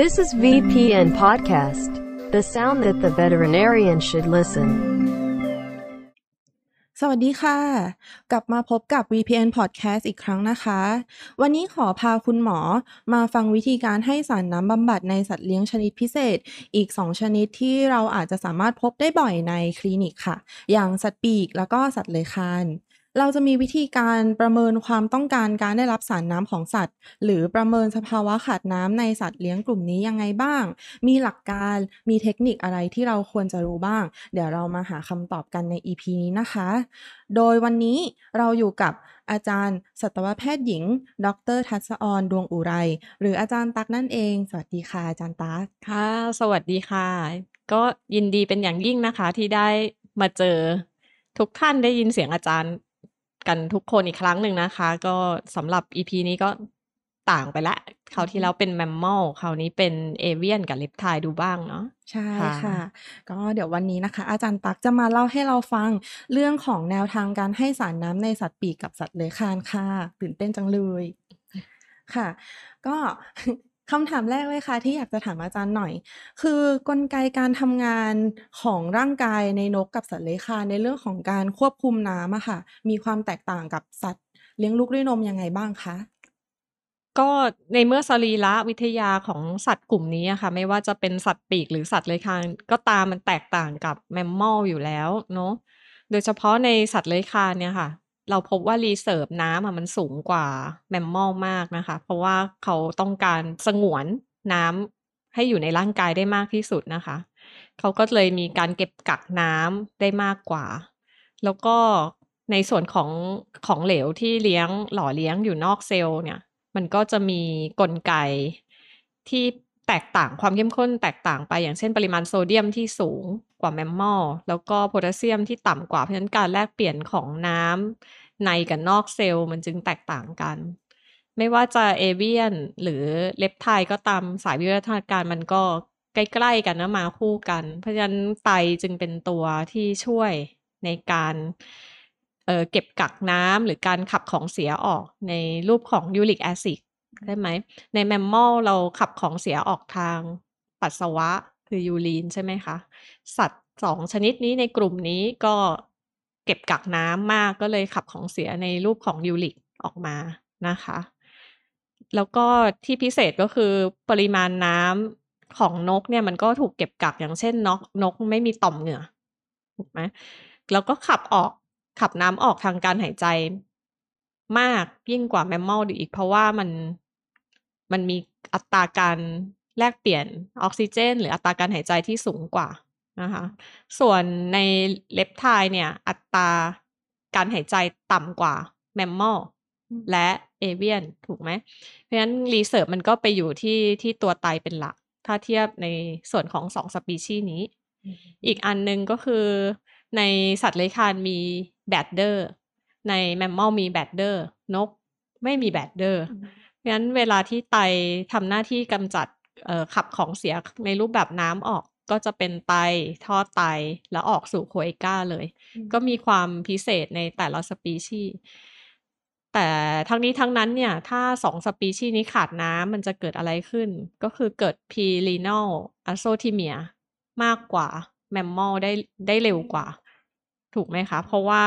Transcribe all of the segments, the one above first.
This is VPN Podcast, the sound that the veterinarian should listen. สวัสดีค่ะ กลับมาพบกับ VPN Podcast อีกครั้งนะคะ วันนี้ขอพาคุณหมอมาฟังวิธีการให้สารน้ำบำบัดในสัตว์เลี้ยงชนิดพิเศษ อีก 2 ชนิดที่เราอาจจะสามารถพบได้บ่อยในคลินิกค่ะ อย่างสัตว์ปีกแล้วก็สัตว์เลื้อยคลาน เราจะมีวิธีการประเมินความต้องการการได้รับสารน้ำของสัตว์ หรือประเมินสภาวะขาดน้ำในสัตว์เลี้ยงกลุ่มนี้ยังไงบ้าง มีหลักการมีเทคนิคอะไรที่เราควรจะรู้บ้าง เดี๋ยวเรามาหาคำตอบกันใน EP นี้นะคะ โดยวันนี้เราอยู่กับอาจารย์ สัตวแพทย์หญิง ดรทัศออนดวงอุไร หรืออาจารย์ตักนั่นเอง สวัสดีค่ะอาจารย์ตักค่ะ สวัสดีค่ะ ก็ยินดีเป็นอย่างยิ่งนะคะที่ได้มาเจอทุกท่านได้ยินเสียงอาจารย์ กันทุกคนอีกครั้งหนึ่งนะคะ ก็สำหรับ EP นี้ก็ต่างไปละคราวที่แล้วเป็นแมมมอลคราวนี้เป็นเอเวียนกับเลปไทดูบ้างเนาะใช่ค่ะค่ะ ก็เดี๋ยววันนี้นะคะ อาจารย์ตักจะมาเล่าให้เราฟังเรื่องของแนวทางการให้สารน้ำในสัตว์ปีกกับสัตว์เลื้อยคลานค่ะ ตื่นเต้นจังเลยค่ะ ก็ คำถามแรกเลยค่ะ ที่อยากจะถามอาจารย์หน่อย คือกลไกการทำงานของร่างกายในนกกับสัตว์เลื้อยคลานในเรื่องของการควบคุมน้ำอะค่ะ มีความแตกต่างกับสัตว์เลี้ยงลูกด้วยนมยังไงบ้างคะก็ในเมื่อสรีระวิทยาของสัตว์กลุ่มนี้อะค่ะ ไม่ว่าจะเป็นสัตว์ปีกหรือสัตว์เลื้อยคลานก็ตามมันแตกต่างกับ mammal อยู่แล้วเนาะโดยเฉพาะในสัตว์เลื้อยคลานเนี่ยค่ะ เราพบว่า reserve น้ำมันสูงกว่า mammal มากนะคะ เพราะว่าเขาต้องการสงวนน้ำให้อยู่ในร่างกายได้มากที่สุดนะคะ เขาก็เลยมีการเก็บกักน้ำได้มากกว่า แล้วก็ในส่วนของของเหลวที่เลี้ยงหล่อเลี้ยงอยู่นอกเซลล์เนี่ย มันก็จะมีกลไกที่แตกต่างความเข้มข้นแตกต่างไปอย่างเช่นปริมาณโซเดียมที่สูงกว่าแมมมอลแล้วก็โพแทสเซียมที่ต่ำกว่าเพราะฉะนั้นการแลกเปลี่ยนของน้ำ ในกับนอกเซลล์มันจึงแตกต่างกัน ไม่ว่าจะเอเวียนหรือเลปไทก็ตามสายวิวัฒนาการมันก็ใกล้ๆกันนะมาคู่กัน เพราะฉะนั้นไตจึงเป็นตัวที่ช่วยในการเเก็บกักน้ำหรือการขับของเสียออกในรูปของยูริกแอซิดได้ไหม ในแมมมอลเราขับของเสียออกทางปัสสาวะคือยูรีนใช่ไหมคะ สัตว์สองชนิดนี้ในกลุ่มนี้ก็ เก็บกักน้ำมากก็เลยขับของเสียในรูปของยูริกออกมานะคะ แล้วก็ที่พิเศษก็คือปริมาณน้ำของนกเนี่ยมันก็ถูกเก็บกักอย่างเช่นนกนกไม่มีต่อมเหงื่อถูกไหมแล้วก็ขับออกขับน้ำออกทางการหายใจมากยิ่งกว่าแมมมอลอีก เพราะว่ามันมันมีอัตราการแลกเปลี่ยนออกซิเจน หรืออัตราการหายใจที่สูงกว่า นะคะ ส่วนใน reptile เนี่ย อัตราการหายใจต่ำกว่า mammal และ avian ถูกไหม เพราะฉะนั้น reserve มันก็ไปอยู่ที่ที่ตัวไตเป็นหลัก ถ้าเทียบในส่วนของสองสปีชีส์นี้ อีกอันหนึ่งก็คือในสัตว์เลื้อยคลานมี bladder ใน mammal มี bladder นกไม่มี bladder เพราะฉะนั้นเวลาที่ไตทำหน้าที่กำจัดเอ่อขับของเสียในรูปแบบน้ำออก ก็จะเป็นไตท่อไตแล้วออกสู่โคเอก้าเลย ก็มีความพิเศษในแต่ละสปีชีส์แต่ทั้งนี้ทั้งนั้นเนี่ย ถ้าสองสปีชีส์นี้ขาดน้ำมันจะเกิดอะไรขึ้น ก็คือเกิดพีรีน a ลอะโซทิเมียมากกว่าแมมมอลได้ได้เร็วกว่า ถูกไหมคะ เพราะว่า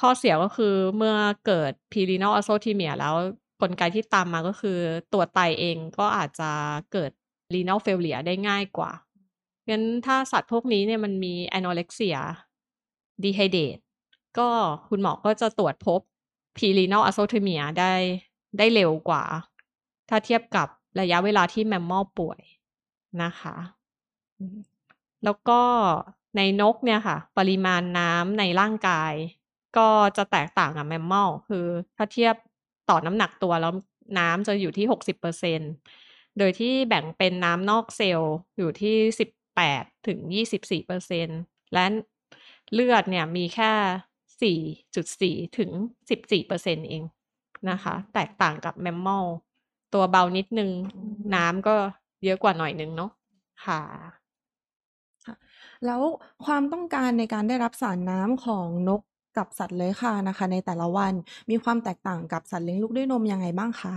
ข้อเสียก็คือเมื่อเกิดพีรีน a ลอะโซทิเมียแล้วกลไกที่ตามมาก็คือตัวไตเองก็อาจจะเกิด renal failure ได้ง่ายกว่า งั้นถ้าสัตว์พวกนี้เนี่ยมันมี anorexia dehydrate ก็คุณหมอก็จะตรวจพบ pre-renal azotemia ได้ได้เร็วกว่า ถ้าเทียบกับระยะเวลาที่แมมมอลป่วยนะคะ แล้วก็ในนกเนี่ยค่ะ ปริมาณน้ำในร่างกาย ก็จะแตกต่างกับแมมมอลคือ ถ้าเทียบต่อน้ำหนักตัวแล้วน้ำจะอยู่ที่หกสิบเปอร์เซ็นโดยที่แบ่งเป็นน้ำนอกเซลล์อยู่ที่ สิบแปดถึงยี่สิบสี่เปอร์เซ็นและเลือดเนี่ยมีแค่สี่จุดสี่ถึงสิบสี่เปอร์เซ็นเองนะคะ แตกต่างกับแมมมอลตัวเบานิดนึง น้ำก็เยอะกว่าหน่อยนึงเนาะค่ะแล้วความต้องการในการได้รับสารน้ำของนกกับสัตว์เลื้อยคลานนะคะ ในแต่ละวันมีความแตกต่างกับสัตว์เลี้ยงลูกด้วยนมยังไงบ้างคะ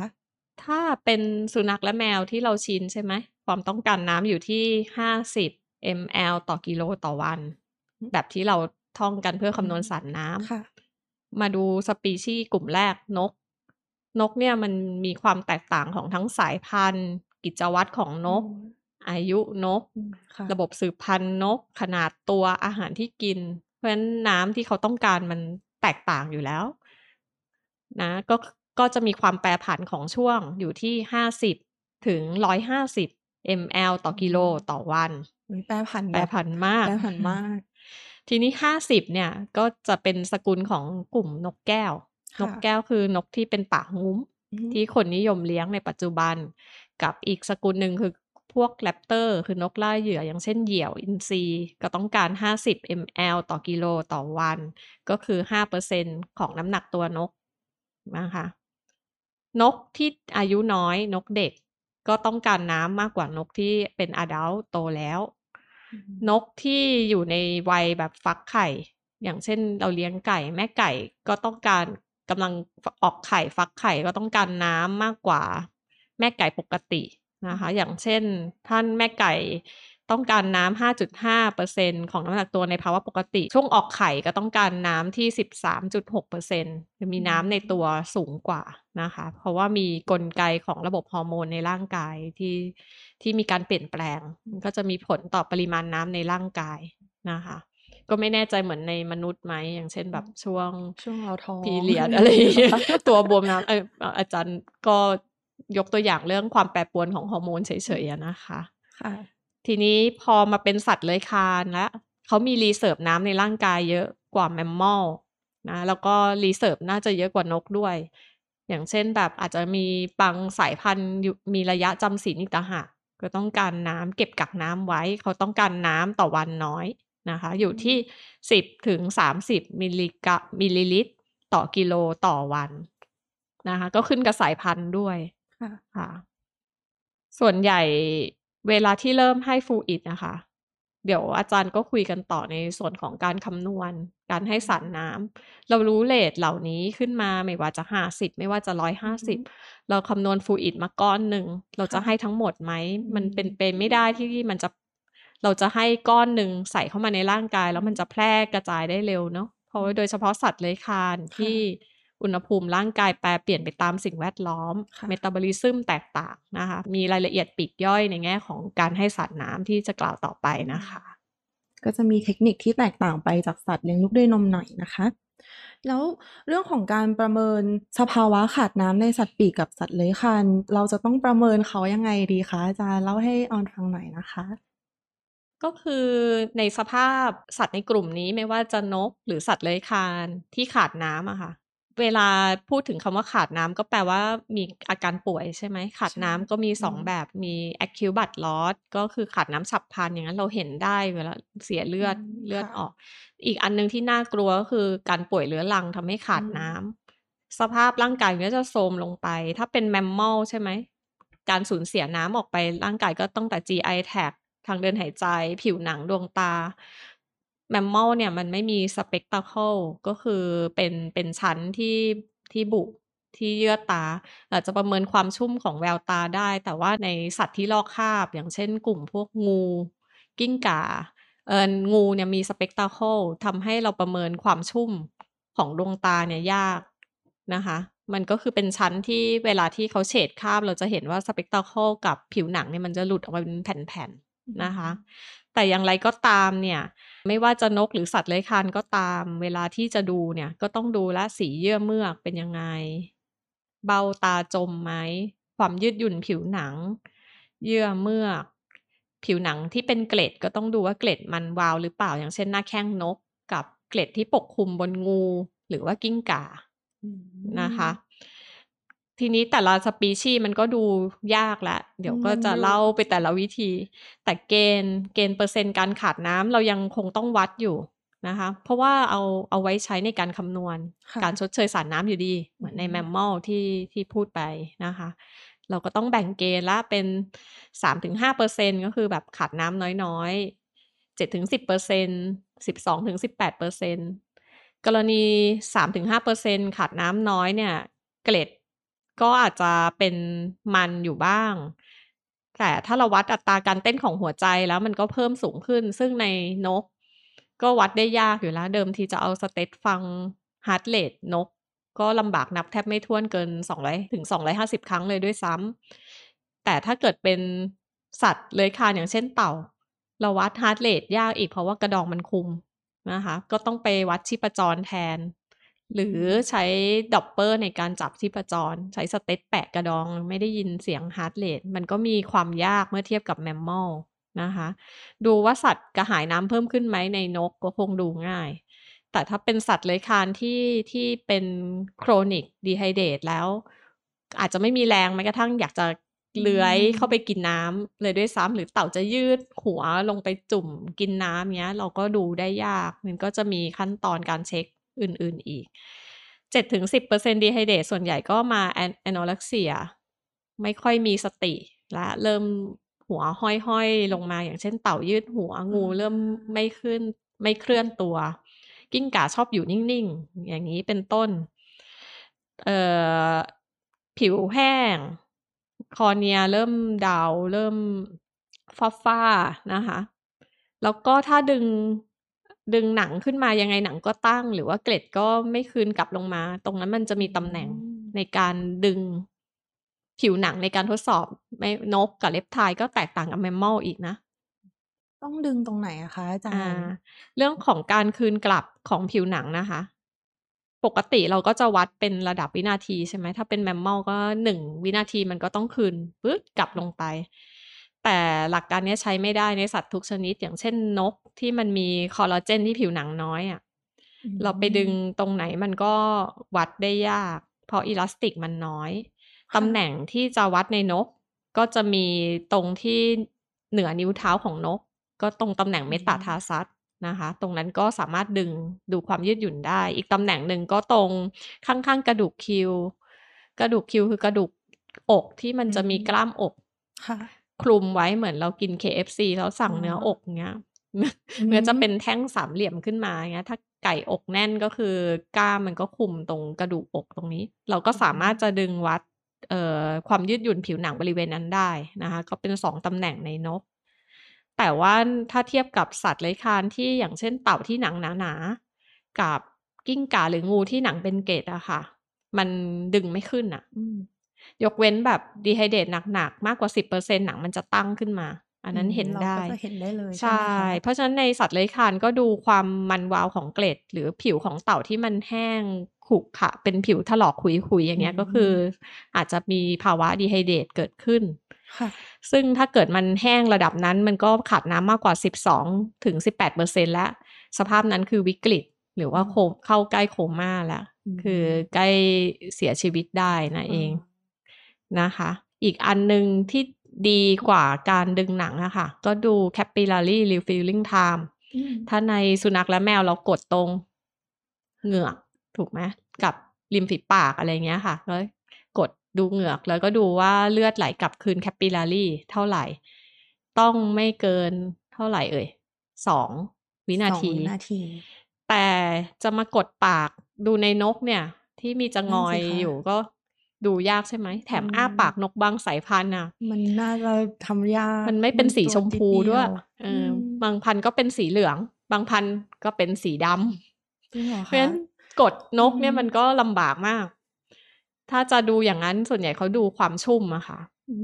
ถ้าเป็นสุนัขและแมวที่เราชินใช่ไหม ความต้องการน้ำอยู่ที่ 50 ml ต่อกิโลต่อวัน แบบที่เราท่องกันเพื่อคำนวณสารน้ำค่ะมาดูสปีชีส์กลุ่มแรกนก นกเนี่ยมันมีความแตกต่างของทั้งสายพันธุ์ กิจวัตรของนก อายุนกอืมค่ะระบบสืบพันธุ์นก ขนาดตัวอาหารที่กิน เพราะฉะนั้นน้ำที่เขาต้องการมันแตกต่างอยู่แล้ว นะ ก็ ก็จะมีความแปรผันของช่วงอยู่ที่ห้าสิบถึงร้อยห้าสิบ ml ต่อกิโลต่อวันอุ๊ยแปรผันแปรผันมาก แปรผันมาก ทีนี้ห้าสิบเนี่ย ก็จะเป็นสกุลของกลุ่มนกแก้วค่ะนกแก้วคือนกที่เป็นปากงุ้มอืมที่คนนิยมเลี้ยงในปัจจุบัน กับอีกสกุลหนึ่งคือพวกแรปเตอร์ คือนกล่าเหยื่ออย่างเช่นเหยี่ยวอินทรีก็ต้องการ 50 ml ต่อกิโลต่อวัน ก็คือ 5%ของน้ำหนักตัวนกนะคะ นกที่อายุน้อยนกเด็ก ก็ต้องการน้ำมากกว่านกที่เป็นอดัลโตแล้ว นกที่อยู่ในวัยแบบฟักไข่ อย่างเช่นเราเลี้ยงไก่ แม่ไก่ก็ต้องการกำลังออกไข่ฟักไข่ก็ต้องการน้ำมากกว่า แม่ไก่ปกตินะคะ อย่างเช่น ท่านแม่ไก่ ต้องการน้ำ 5.5%ของน้ำหนักตัวในภาวะปกติ ช่วงออกไข่ก็ต้องการน้ำที่ 13.6%คือมีน้ำในตัวสูงกว่านะคะ เพราะว่ามีกลไกของระบบฮอร์โมนในร่างกายที่ที่มีการเปลี่ยนแปลงมันก็จะมีผลต่อปริมาณน้ำในร่างกายนะคะก็ไม่แน่ใจเหมือนในมนุษย์ไหมอย่างเช่นแบบช่วงช่วงเราท้อง period อะไรอย่างเงี้ยตัวบวมน้ำเออเอ่ออาจารย์ก็ยกตัวอย่างเรื่องความแปรปรวนของฮอร์โมนเฉยๆอะนะคะ ค่ะ ทีนี้พอมาเป็นสัตว์เลื้อยคลานแล้วเขามี reserve น้ำในร่างกายเยอะกว่า mammal นะแล้วก็ reserve น่าจะเยอะกว่านกด้วย อย่างเช่นแบบอาจจะมีบางสายพันธุ์อยู่มีระยะจำศีลอีกต่างหากก็ต้องการน้ำเก็บกักน้ำไว้ เขาต้องการน้ำต่อวันน้อยนะคะ อยู่ที่สิบถึงสามสิบมิลลิกะมิลลิลิตร ต่อกิโลต่อวันนะคะ ก็ขึ้นกับสายพันธุ์ด้วยค่ะค่ะส่วนใหญ่ เวลาที่เริ่มให้ fluid นะคะ เดี๋ยวอาจารย์ก็คุยกันต่อในส่วนของการคำนวณ การให้สารน้ำเรารู้ rate เหล่านี้ขึ้นมาไม่ว่าจะห้าสิบไม่ว่าจะร้อยห้าสิบเราคำนวณฟูอิดมาก้อนหนึ่งเราจะค่ะให้ทั้งหมดไหมมันอืมเป็นไปไม่ได้ที่มันจะเราจะให้ก้อนหนึ่งใส่เข้ามาในร่างกาย แล้วมันจะแพร่กระจายได้เร็วเนาะเพราะว่าโดยเฉพาะสัตว์เลื้อยคลานที่ อุณหภูมิร่างกายแปรเปลี่ยนไปตามสิ่งแวดล้อมค่ะเมตาบอลิซึมแตกต่างนะคะ มีรายละเอียดปลีกย่อยในแง่ของการให้สารน้ำที่จะกล่าวต่อไปนะคะ ก็จะมีเทคนิคที่แตกต่างไปจากสัตว์เลี้ยงลูกด้วยนมหน่อยนะคะแล้วเรื่องของการประเมินสภาวะขาดน้ำในสัตว์ปีกกับสัตว์เลื้อยคลานเราจะต้องประเมินเขายังไงดีคะอาจารย์เล่าให้ออนฟังหน่อยนะคะ ก็คือในสภาพสัตว์ในกลุ่มนี้ไม่ว่าจะนกหรือสัตว์เลื้อยคลานที่ขาดน้ำอะค่ะ เวลาพูดถึงคำว่าขาดน้ำก็แปลว่ามีอาการป่วยใช่ไหม ขาดใช่น้ำก็มีสองอืมแบบมี acute blood loss ก็คือขาดน้ำฉับพลันอย่างนั้นเราเห็นได้เวลาเสียเลือดอืมเลือดค่ะออก อีกอันหนึงที่น่ากลัวก็คือการป่วยเรื้อรังทำให้ขาดอืมน้ำสภาพร่างกายก็จะโทรมลงไป ถ้าเป็นแมมมอลใช่ไหม การสูญเสียน้ำออกไปร่างกายก็ตั้งแต่ GI tract ทางเดินหายใจ ผิวหนังดวงตา แมมมอลเนี่ยมันไม่มีสเปกต c เคิลก็คือเป็นเป็นชั้นที่ที่บุที่เยื่อตาอาจจะประเมินความชุ่มของแววตาได้ แต่ว่าในสัตว์ที่ลอกคราบ อย่างเช่นกลุ่มพวกงู กิ้งก่าเอองูเนี่ยมีสเปกต c เคิลทำให้เราประเมินความชุ่มของดวงตาเนี่ยยากนะคะมันก็คือเป็นชั้นที่เวลาที่เขาเฉดคราบ เราจะเห็นว่าสเปกต c เคิลกับผิวหนังเนี่ยมันจะหลุดออกมาเป็นแผ่นๆนะคะ แต่อย่างไรก็ตามเนี่ย ไม่ว่าจะนกหรือสัตว์เลื้อยคลานก็ตาม เวลาที่จะดูเนี่ย ก็ต้องดูและสีเยื่อเมือกเป็นยังไง เบ้าตาจมไหม ความยืดหยุ่นผิวหนัง เยื่อเมือก ผิวหนังที่เป็นเกล็ดก็ต้องดูว่าเกล็ดมันวาวหรือเปล่า อย่างเช่นหน้าแข้งนก กับเกล็ดที่ปกคลุมบนงู หรือว่ากิ้งก่าอืมนะคะ ทีนี้แต่ละสปีชีส์มันก็ดูยากละ เดี๋ยวก็มันจะดูเล่าไปแต่ละวิธี แต่เกณฑ์เกณฑ์เปอร์เซ็นต์การขาดน้ำเรายังคงต้องวัดอยู่นะคะ เพราะว่าเอาเอาไว้ใช้ในการคำนวณค่ะการชดเชยสารน้ำอยู่ดี เหมือนในอืมแมมมอลที่ที่พูดไปนะคะ เราก็ต้องแบ่งเกณฑ์ละเป็นสามถึงห้าเปอร์เซ็นก็คือแบบขาดน้ำน้อยๆเจ็ดถึงสิบเปอร์เซ็นสิบสองถึงสิบแปดเปอร์เซ็นกรณีสามถึงห้าเปอร์เซ็นขาดน้ำน้อยเนี่ย เกล็ด ก็อาจจะเป็นมันอยู่บ้าง แต่ถ้าเราวัดอัตราการเต้นของหัวใจแล้วมันก็เพิ่มสูงขึ้น ซึ่งในนก ก็วัดได้ยากอยู่แล้ว เดิมทีจะเอา steth ฟัง heart rate นก ก็ลำบากนับแทบไม่ถ้วนเกิน 200 ถึง 250 ครั้งเลยด้วยซ้ำแต่ถ้าเกิดเป็นสัตว์เลื้อยคลานอย่างเช่นเต่า เราวัด heart rate ยากอีกเพราะว่ากระดองมันคุมนะคะ ก็ต้องไปวัดชีพจรแทน หรือใช้ Doppler ในการจับชีพจร ใช้ steth แปะกระดอง ไม่ได้ยินเสียง heart rate มันก็มีความยากเมื่อเทียบกับ mammalนะคะ ดูว่าสัตว์กระหายน้ำเพิ่มขึ้นไหมในนกก็คงดูง่าย แต่ถ้าเป็นสัตว์เลื้อยคลานที่ที่เป็น chronic dehydrate แล้ว อาจจะไม่มีแรงแม้กระทั่งอยากจะเลื้อยเข้าไปกินน้ำเลยด้วยซ้ำหรือเต่าจะยืดหัวลงไปจุ่มกินน้ำเนี้ย เราก็ดูได้ยาก มันก็จะมีขั้นตอนการเช็ค อื่น ๆ อีกเจ็ดถึงสิบเปอร์เซ็นต์ dehydrate ส่วนใหญ่ก็มา anorexia ไม่ค่อยมีสติและเริ่มหัวห้อย ๆ ลงมาอย่างเช่นเต่ายืดหัวงูเริ่มไม่ขึ้นไม่เคลื่อนตัว กิ้งก่าชอบอยู่นิ่ง ๆ อย่างนี้เป็นต้น เอ่อ ผิวแห้ง คอเนียเริ่มดาว เริ่มฟ้าฟ้านะคะ แล้วก็ถ้าดึง ดึงหนังขึ้นมายังไงหนังก็ตั้ง หรือว่าเกล็ดก็ไม่คืนกลับลงมา ตรงนั้นมันจะมีตำแหน่งในการดึงผิวหนังในการทดสอบไม่นกกับเล็บไทยก็แตกต่างกับแมมมอลอีกนะ ต้องดึงตรงไหนอะคะอาจารอ่าย์เรื่องของการคืนกลับของผิวหนังนะคะ ปกติเราก็จะวัดเป็นระดับวินาทีใช่ไหมถ้าเป็นแมมมอลก็หนึ่งวินาทีมันก็ต้องคืนปึ๊บกลับลงไป แต่หลักการเนี้ยใช้ไม่ได้ในสัตว์ทุกชนิด อย่างเช่นนกที่มันมีคอลลาเจนที่ผิวหนังน้อยอะ่ะอืมเราไปดึงตรงไหนมันก็วัดได้ยาก เพราะอิลาสติกมันน้อยค่ะตำแหน่งที่จะวัดในนก ก็จะมีตรงที่เหนือนิ้วเท้าของนก ก็ตรงตำแหน่งเมตาทาซัสนะคะ ตรงนั้นก็สามารถดึงดูความยืดหยุ่นได้ อีกตำแหน่งหนึ่งก็ตรงข้างๆ กระดูกคิว กระดูกคิวคือกระดูกอกที่มันจะมีกล้ามอก ค่ะคลุมไว้เหมือนเรากิน KFC แล้วสั่งอ๋อเนื้ออกเงี้ยอืมเนื้อจะเป็นแท่งสามเหลี่ยมขึ้นมาเงี้ย ถ้าไก่อกแน่นก็คือกล้ามมันก็คุมตรงกระดูกอกตรงนี้ เราก็สามารถจะดึงวัดเอ่อความยืดหยุ่นผิวหนังบริเวณนั้นได้นะคะ ก็เป็นสองตำแหน่งในนก แต่ว่าถ้าเทียบกับสัตว์เลื้อยคลานที่อย่างเช่นเต่าที่หนังหนาๆกับกิ้งก่าหรืองูที่หนังเป็นเกล็ดอะค่ะ มันดึงไม่ขึ้นอะอืม ยกเว้นแบบดีไฮเดตหนักๆ มากกว่าสิบเปอร์เซ็นหนังมันจะตั้งขึ้นมา อันนั้นเห็นเราได้ก็จะเห็นได้เลยใช่ใช่ไหมคะเพราะฉะนั้นในสัตว์เลื้อยคลานก็ดูความมันวาวของเกล็ด หรือผิวของเต่าที่มันแห้งขรุขระเป็นผิวถลอกขุยๆ อย่างเงี้ยก็คือ อาจจะมีภาวะดีไฮเดตเกิดขึ้นค่ะซึ่งถ้าเกิดมันแห้งระดับนั้นมันก็ขาดน้ำมากกว่า 12 ถึง 18เปอร์เซ็นแล้ว สภาพนั้นคือวิกฤต หรือว่าโคมเข้าใกล้โคม่าแล้วอืมคือใกล้เสียชีวิตได้นะเอง นะคะ อีกอันหนึ่งที่ดีกว่าการดึงหนังอะค่ะก็ดู capillary refilling time อืมถ้าในสุนัขและแมวเรากดตรงเหงือก ถูกไหมกับริมฝีปากอะไรเงี้ยค่ะแล้วกดดูเหงือกแล้วก็ดูว่าเลือดไหลกลับคืน capillary เท่าไหร่ ต้องไม่เกินเท่าไหร่เอ่ยสองวินาสองทีวินาที แต่จะมากดปากดูในนกเนี่ย ที่มีจะงอยนั่นสิคะอยู่ก็ ดูยากใช่ไหม แถมอืมอ้าปากนกบางสายพันธุ์อะ มันน่าจะทำยาก มันไม่เป็นสีชมพูด้วยตัวนิเอเดีอยวบางพันธุ์ก็เป็นสีเหลือง บางพันธุ์ก็เป็นสีดำจริงเหรอเพราะฉะคะนั้นกดนกเนี่ยอืมมันก็ลำบากมาก ถ้าจะดูอย่างนั้นส่วนใหญ่เขาดูความชุ่มอะค่ะ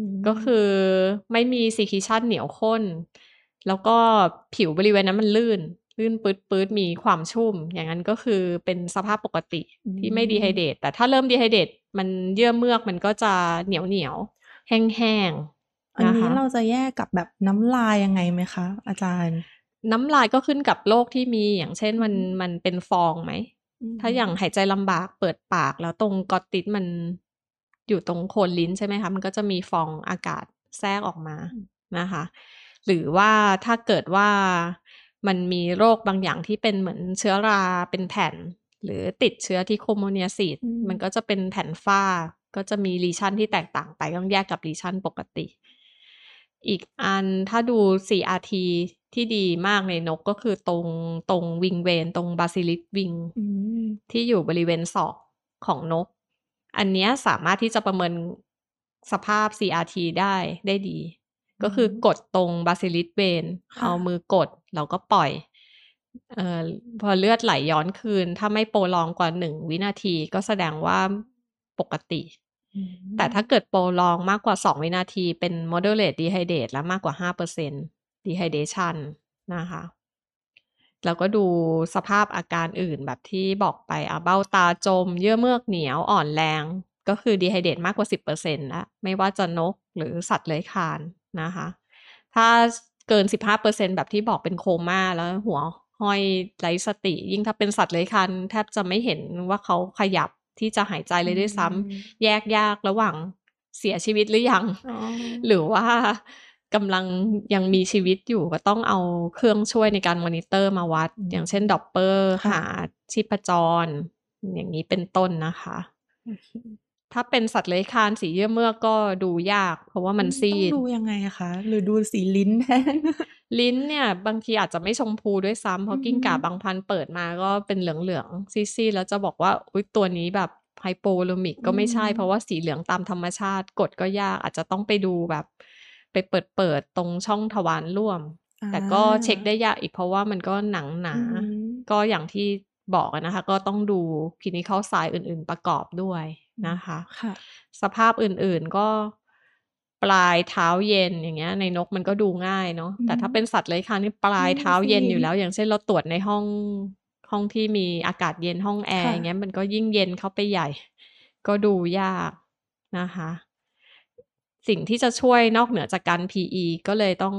มก็คือไม่มีซีคิชันเหนียวข้น แล้วก็ผิวบริเวณนั้นมันลื่น ลื่นปืดปืดมีความชุ่ม อย่างนั้นก็คือเป็นสภาพปกติที่ไม่ดีไฮเดตแต่ถ้าเริ่มดีไฮเดตมันเยื่อเมือกมันก็จะเหนียวเหนียวๆแห้งแห้งๆอันนะนี้คะเราจะแยกกับแบบน้ำลายยังไงไหมคะ อาจารย์ น้ำลายก็ขึ้นกับโรคที่มีอย่างเช่นมันมันเป็นฟองไหม ถ้าอย่างหายใจลำบากเปิดปากแล้วตรงกอตติสมันอยู่ตรงโคนลิ้นใช่ไหมคะมันก็จะมีฟองอากาศแทรกออกมานะคะ หรือว่าถ้าเกิดว่า มันมีโรคบางอย่างที่เป็นเหมือนเชื้อราเป็นแผ่น หรือติดเชื้อ trichomoniasis อืมมันก็จะเป็นแผ่นฝ้า ก็จะมี lesion ที่แตกต่างไปต้องแยกกับ lesion ปกติ อีกอันถ้าดู CRT ที่ดีมากในนกก็คือตรงตรง wing vein ตรง basilic vein อืมที่อยู่บริเวณศอกของนก อันเนี้ยสามารถที่จะประเมินสภาพ CRT ได้ได้ดี ก็คือกดตรง basilic vein ค่ะเอามือกดเราก็ปล่อยเอ่อพอเลือดไหลย้อนคืน ถ้าไม่ prolong กว่าหนึ่งวินาทีก็แสดงว่าปกติอืมแต่ถ้าเกิด prolong มากกว่า2วินาทีเป็น moderate dehydrate และมากกว่า5% dehydration นะคะแล้วก็ดูสภาพอาการอื่นแบบที่บอกไปอะเบ้าตาจม เยื่อเมือกเหนียวอ่อนแรง ก็คือ dehydrate มากกว่า 10%แล้วไม่ว่าจะนกหรือสัตว์เลื้อยคลาน นะคะ ถ้าเกิน 15%แบบที่บอกเป็นโคม่าแล้วหัวห้อยไร้สติ ยิ่งถ้าเป็นสัตว์เลื้อยคลานแทบจะไม่เห็นว่าเขาขยับที่จะหายใจเลยด้วยซ้ำแยกยากระหว่างเสียชีวิตหรือยังอ๋อหรือว่ากำลังยังมีชีวิตอยู่ก็ต้องเอาเครื่องช่วยในการมอนิเตอร์มาวัด อย่างเช่น Doppler ค่ะหาชีพจร อย่างนี้เป็นต้นนะคะโอเค ถ้าเป็นสัตว์เลื้อยคลานสีเยื่อเมือกก็ดูยาก เพราะว่ามันซีต้อดงดูยังไงอะคะ หรือดูสีลิ้นแทนลิ้นเนี่ย บางทีอาจจะไม่ชมพูด้วยซ้ำเพอืราะอฮึกิ้งก่าบางพันธุ์เปิดมาก็เป็นเหลืองๆซีดๆแล้วจะบอกว่าอุ๊ยตัวนี้แบบ hypovolemic ก็ไม่ใช่เพราะว่าสีเหลืองตามธรรมชาติกดก็ยากอาจจะต้องไปดูแบบ ไปเปิดเปิดๆตรงช่องทวารร่วม แต่ก็เช็คได้ยากอีกเพราะว่ามันก็หนังหนาอืมก็อย่างที่บอกอะนะคะ ก็ต้องดูคลินิคอลไซน์อื่น ๆประกอบด้วย นะคะค่ะ สภาพอื่นๆก็ปลายเท้าเย็นอย่างเงี้ย ในนกมันก็ดูง่ายเนาะอืมแต่ถ้าเป็นสัตว์เลื้อยคลานนี่ปลายนั่นน่ะเท้าเย็นสิอยู่แล้ว อย่างเช่นเราตรวจในห้องห้องที่มีอากาศเย็นห้องแอร์ค่ะอย่างเงี้ยมันก็ยิ่งเย็นเข้าไปใหญ่ ก็ดูยากนะคะ สิ่งที่จะช่วยนอกเหนือจากการ PE ก็เลยต้อง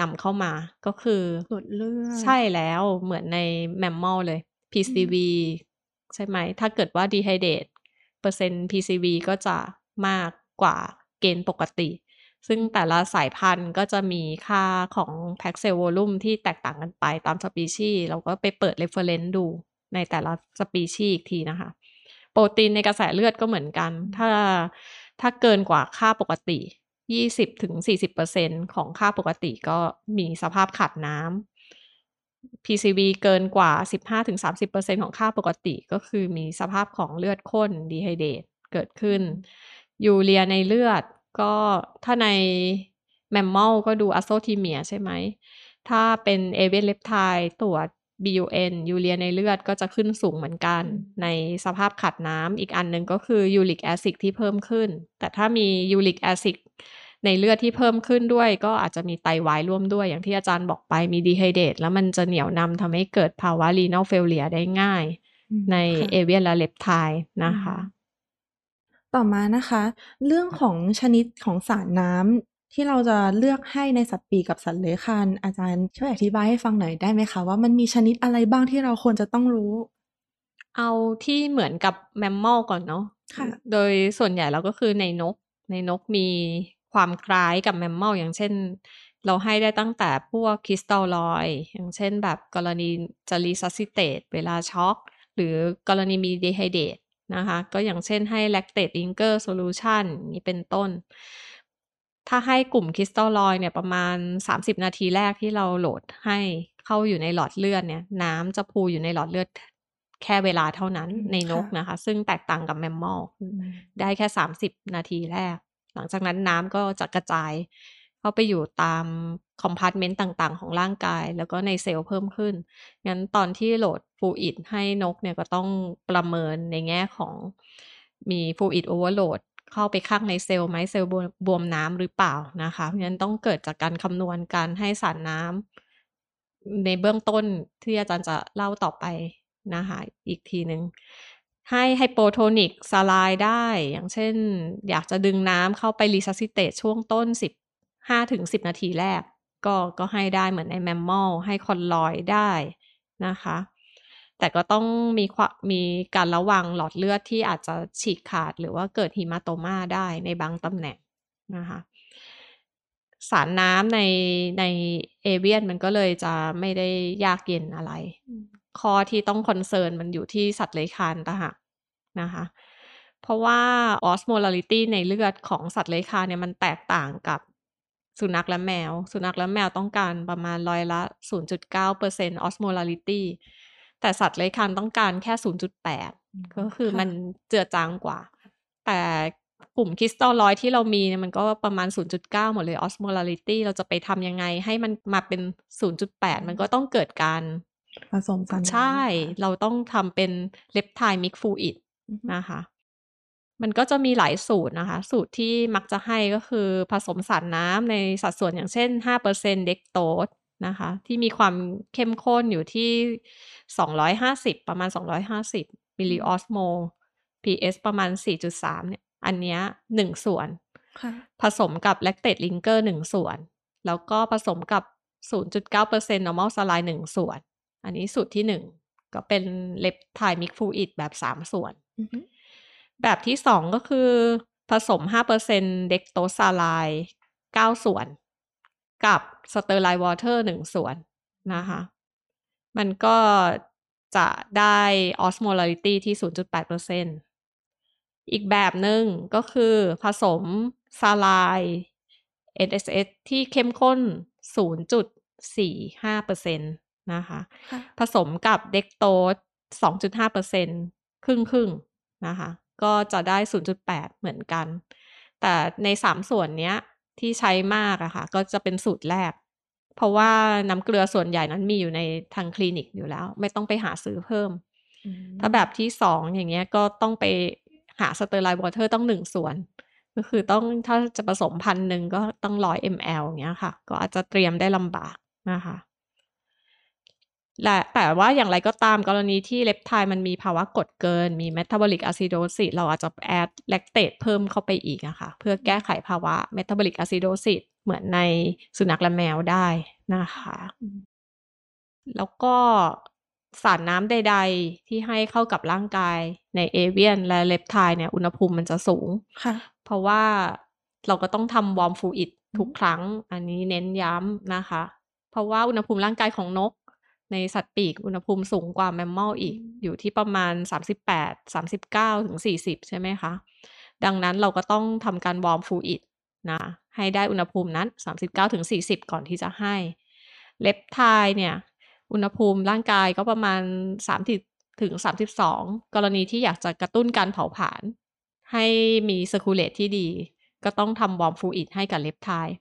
นำเข้ามาก็คือตรวจเลือดใช่แล้วเหมือนในแมมมอลเลย PCV ใช่ไหม ถ้าเกิดว่า dehydrate เปอร์เซ็นต์ PCV ก็จะมากกว่าเกณฑ์ปกติ ซึ่งแต่ละสายพันธุ์ก็จะมีค่าของ pack cell volume ที่แตกต่างกันไปตามสปีชีส์เราก็ไปเปิด reference ดูในแต่ละสปีชีส์อีกทีนะคะ โปรตีนในกระแสเลือดก็เหมือนกัน ถ้าถ้าเกินกว่าค่าปกติ 20ถึง40%ของค่าปกติก็มีสภาพขาดน้ PCV เกินกว่า 15-30%ของค่าปกติก็คือมีสภาพของเลือดข้น dehydrate เกิดขึ้น ยูเรียในเลือดก็ถ้าในแมมมอลก็ดูอะโซทีเมียใช่ไหม ถ้าเป็น avian reptile ตรวจ BUN ยูเรียในเลือดก็จะขึ้นสูงเหมือนกัน ในสภาพขาดน้ำอีกอันหนึ่งก็คือ uric acid ที่เพิ่มขึ้น แต่ถ้ามี uric acid ในเลือดที่เพิ่มขึ้นด้วย ก็อาจจะมีไตวายร่วมด้วย อย่างที่อาจารย์บอกไปมีดีไฮเดตแล้วมันจะเหนี่ยวนำทำให้เกิดภาวะรีน a l เฟลเลียได้ง่ายอืมในค่ะ avian และ reptile นะคะ ต่อมานะคะ เรื่องของชนิดของสารน้ำที่เราจะเลือกให้ในสัตว์ปีกกับสัตว์เลื้อยคลานอาจารย์ช่วยอธิบายให้ฟังหน่อยได้ไหมคะว่ามันมีชนิดอะไรบ้างที่เราควรจะต้องรู้ เอาที่เหมือนกับ mammal ก่อนเนาะค่ะโดยส่วนใหญ่แล้วก็คือในนก ในนกมี ความคล้ายกับ mammal อย่างเช่น เราให้ได้ตั้งแต่พวก crystalloid อย่างเช่นแบบกรณีจะ resuscitate เวลาช็อก หรือกรณีมีดีไฮเดตนะคะ ก็อย่างเช่นให้ lactate Ringer solutionนี้เป็นต้น ถ้าให้กลุ่ม crystalloid เนี่ยประมาณ 30 นาทีแรกที่เราโหลดให้เข้าอยู่ในหลอดเลือดเนี่ย น้ำจะ pool อยู่ในหลอดเลือดแค่เวลาเท่านั้นอืมในนกค่ะนะคะ ซึ่งแตกต่างกับ mammal ได้แค่ 30 นาทีแรก หลังจากนั้นน้ำก็จะกระจาย เข้าไปอยู่ตาม compartment ต่างๆ ของร่างกาย แล้วก็ในเซลล์เพิ่มขึ้น งั้นตอนที่โหลด fluid ให้นกเนี่ยก็ต้องประเมินในแง่ของมี fluid overload เข้าไปข้างในเซลล์ไหมเซลล์บวมบวมน้ำหรือเปล่านะคะเพราะฉะนั้นต้องเกิดจากการคำนวณการให้สารน้ำในเบื้องต้นที่อาจารย์จะเล่าต่อไปนะคะอีกทีหนึ่ง ให้ hypertonic saline ได้ อย่างเช่น อยากจะดึงน้ำเข้าไป resuscitate ช่วงต้น 15ถึง10 นาทีแรก ก็ก็ให้ได้เหมือนใน mammal ให้ colloid ได้นะคะ แต่ก็ต้องมีความมีการระวังหลอดเลือดที่อาจจะฉีกขาดหรือว่าเกิด hematoma ได้ในบางตำแหน่งนะคะสารน้ำในใน avian มันก็เลยจะไม่ได้ยากเย็นอะไร ข้อที่ต้อง concern มันอยู่ที่สัตว์เลื้อยคลานต่างหากนะคะ เพราะว่า osmolarity ในเลือดของสัตว์เลื้อยคลานเนี่ยมันแตกต่างกับสุนัขและแมว สุนัขและแมวต้องการประมาณร้อยละ 0.9% osmolarity แต่สัตว์เลื้อยคลานต้องการแค่ 0.8 ก็คือมันเจือจางกว่า แต่กลุ่ม crystalloid ที่เรามีเนี่ยมันก็ประมาณ 0.9 หมดเลย osmolarity เราจะไปทำยังไงให้มันมาเป็น 0.8 มันก็ต้องเกิดการ ผสมสารน้ำใช่ค่ะเราต้องทำเป็น reptile mix fluid อือฮึนะคะ มันก็จะมีหลายสูตรนะคะ สูตรที่มักจะให้ก็คือผสมสารน้ำในสัดส่วนอย่างเช่น 5%เด็กโตสนะคะ ที่มีความเข้มข้นอยู่ที่ 250 ประมาณ 250 มิลลิออสโมล pH ประมาณ 4.3 เนี่ย อันเนี้ย1ส่วนค่ะผสมกับ lactate linker 1ส่วน แล้วก็ผสมกับ 0.9% normal saline 1ส่วน อันนี้สูตรที่1ก็เป็น lepthymic fluid แบบ3ส่วนอือฮึแบบที่2ก็คือผสม5% dextrose saline 9ส่วน กับ sterline water 1ส่วนนะคะ มันก็จะได้ osmolarity ที่ 0.8%อีกแบบหนึ่งก็คือผสมซาลาย NSS ที่เข้มข้น 0.45% นะคะค่ะผสมกับเด็กโตส2.5%ครึ่งครึ่งๆนะคะ ก็จะได้0.8เหมือนกัน แต่ใน3ส่วนเนี้ยที่ใช้มากอะค่ะ ก็จะเป็นสูตรแรก เพราะว่าน้ำเกลือส่วนใหญ่นั้นมีอยู่ในทางคลินิกอยู่แล้ว ไม่ต้องไปหาซื้อเพิ่มอืมถ้าแบบที่2อย่างเงี้ยก็ต้องไปหา sterile water ต้อง1ส่วนก็คือต้องถ้าจะผสมพันหนึ่งก็ต้อง100 ml อย่างเงี้ยค่ะ ก็อาจจะเตรียมได้ลำบากนะคะ และแต่ว่าอย่างไรก็ตามกรณีที่เลปไทด์มันมีภาวะกรดเกิน มี metabolic acidosis เราอาจจะแอดแลคเตตเพิ่มเข้าไปอีกอะค่ะเพื่อแก้ไขภาวะ metabolic acidosis เหมือนในสุนัขและแมวได้นะคะอืมแล้วก็สารน้ำใด ๆ ที่ให้เข้ากับร่างกายในเอเวียนและเลปไทด์เนี่ยอุณหภูมิมันจะสูงค่ะเพราะว่าเราก็ต้องทำ warm fluid อืมทุกครั้ง อันนี้เน้นย้ำนะคะ เพราะว่าอุณหภูมิร่างกายของนก ในสัตว์ปีกอุณหภูมิสูงกว่า mammal อีกอยู่ที่ประมาณ 38 39 ถึง 40 ใช่ไหมคะ ดังนั้นเราก็ต้องทำการ warm fluid นะให้ได้อุณหภูมินั้น 39 ถึง 40 ก่อนที่จะให้ reptile เนี่ย อุณหภูมิร่างกายก็ประมาณ 30 ถึง 32 กรณีที่อยากจะกระตุ้นการเผาผลาญให้มี circulate ที่ดี ก็ต้องทำ warm fluid ให้กับ reptile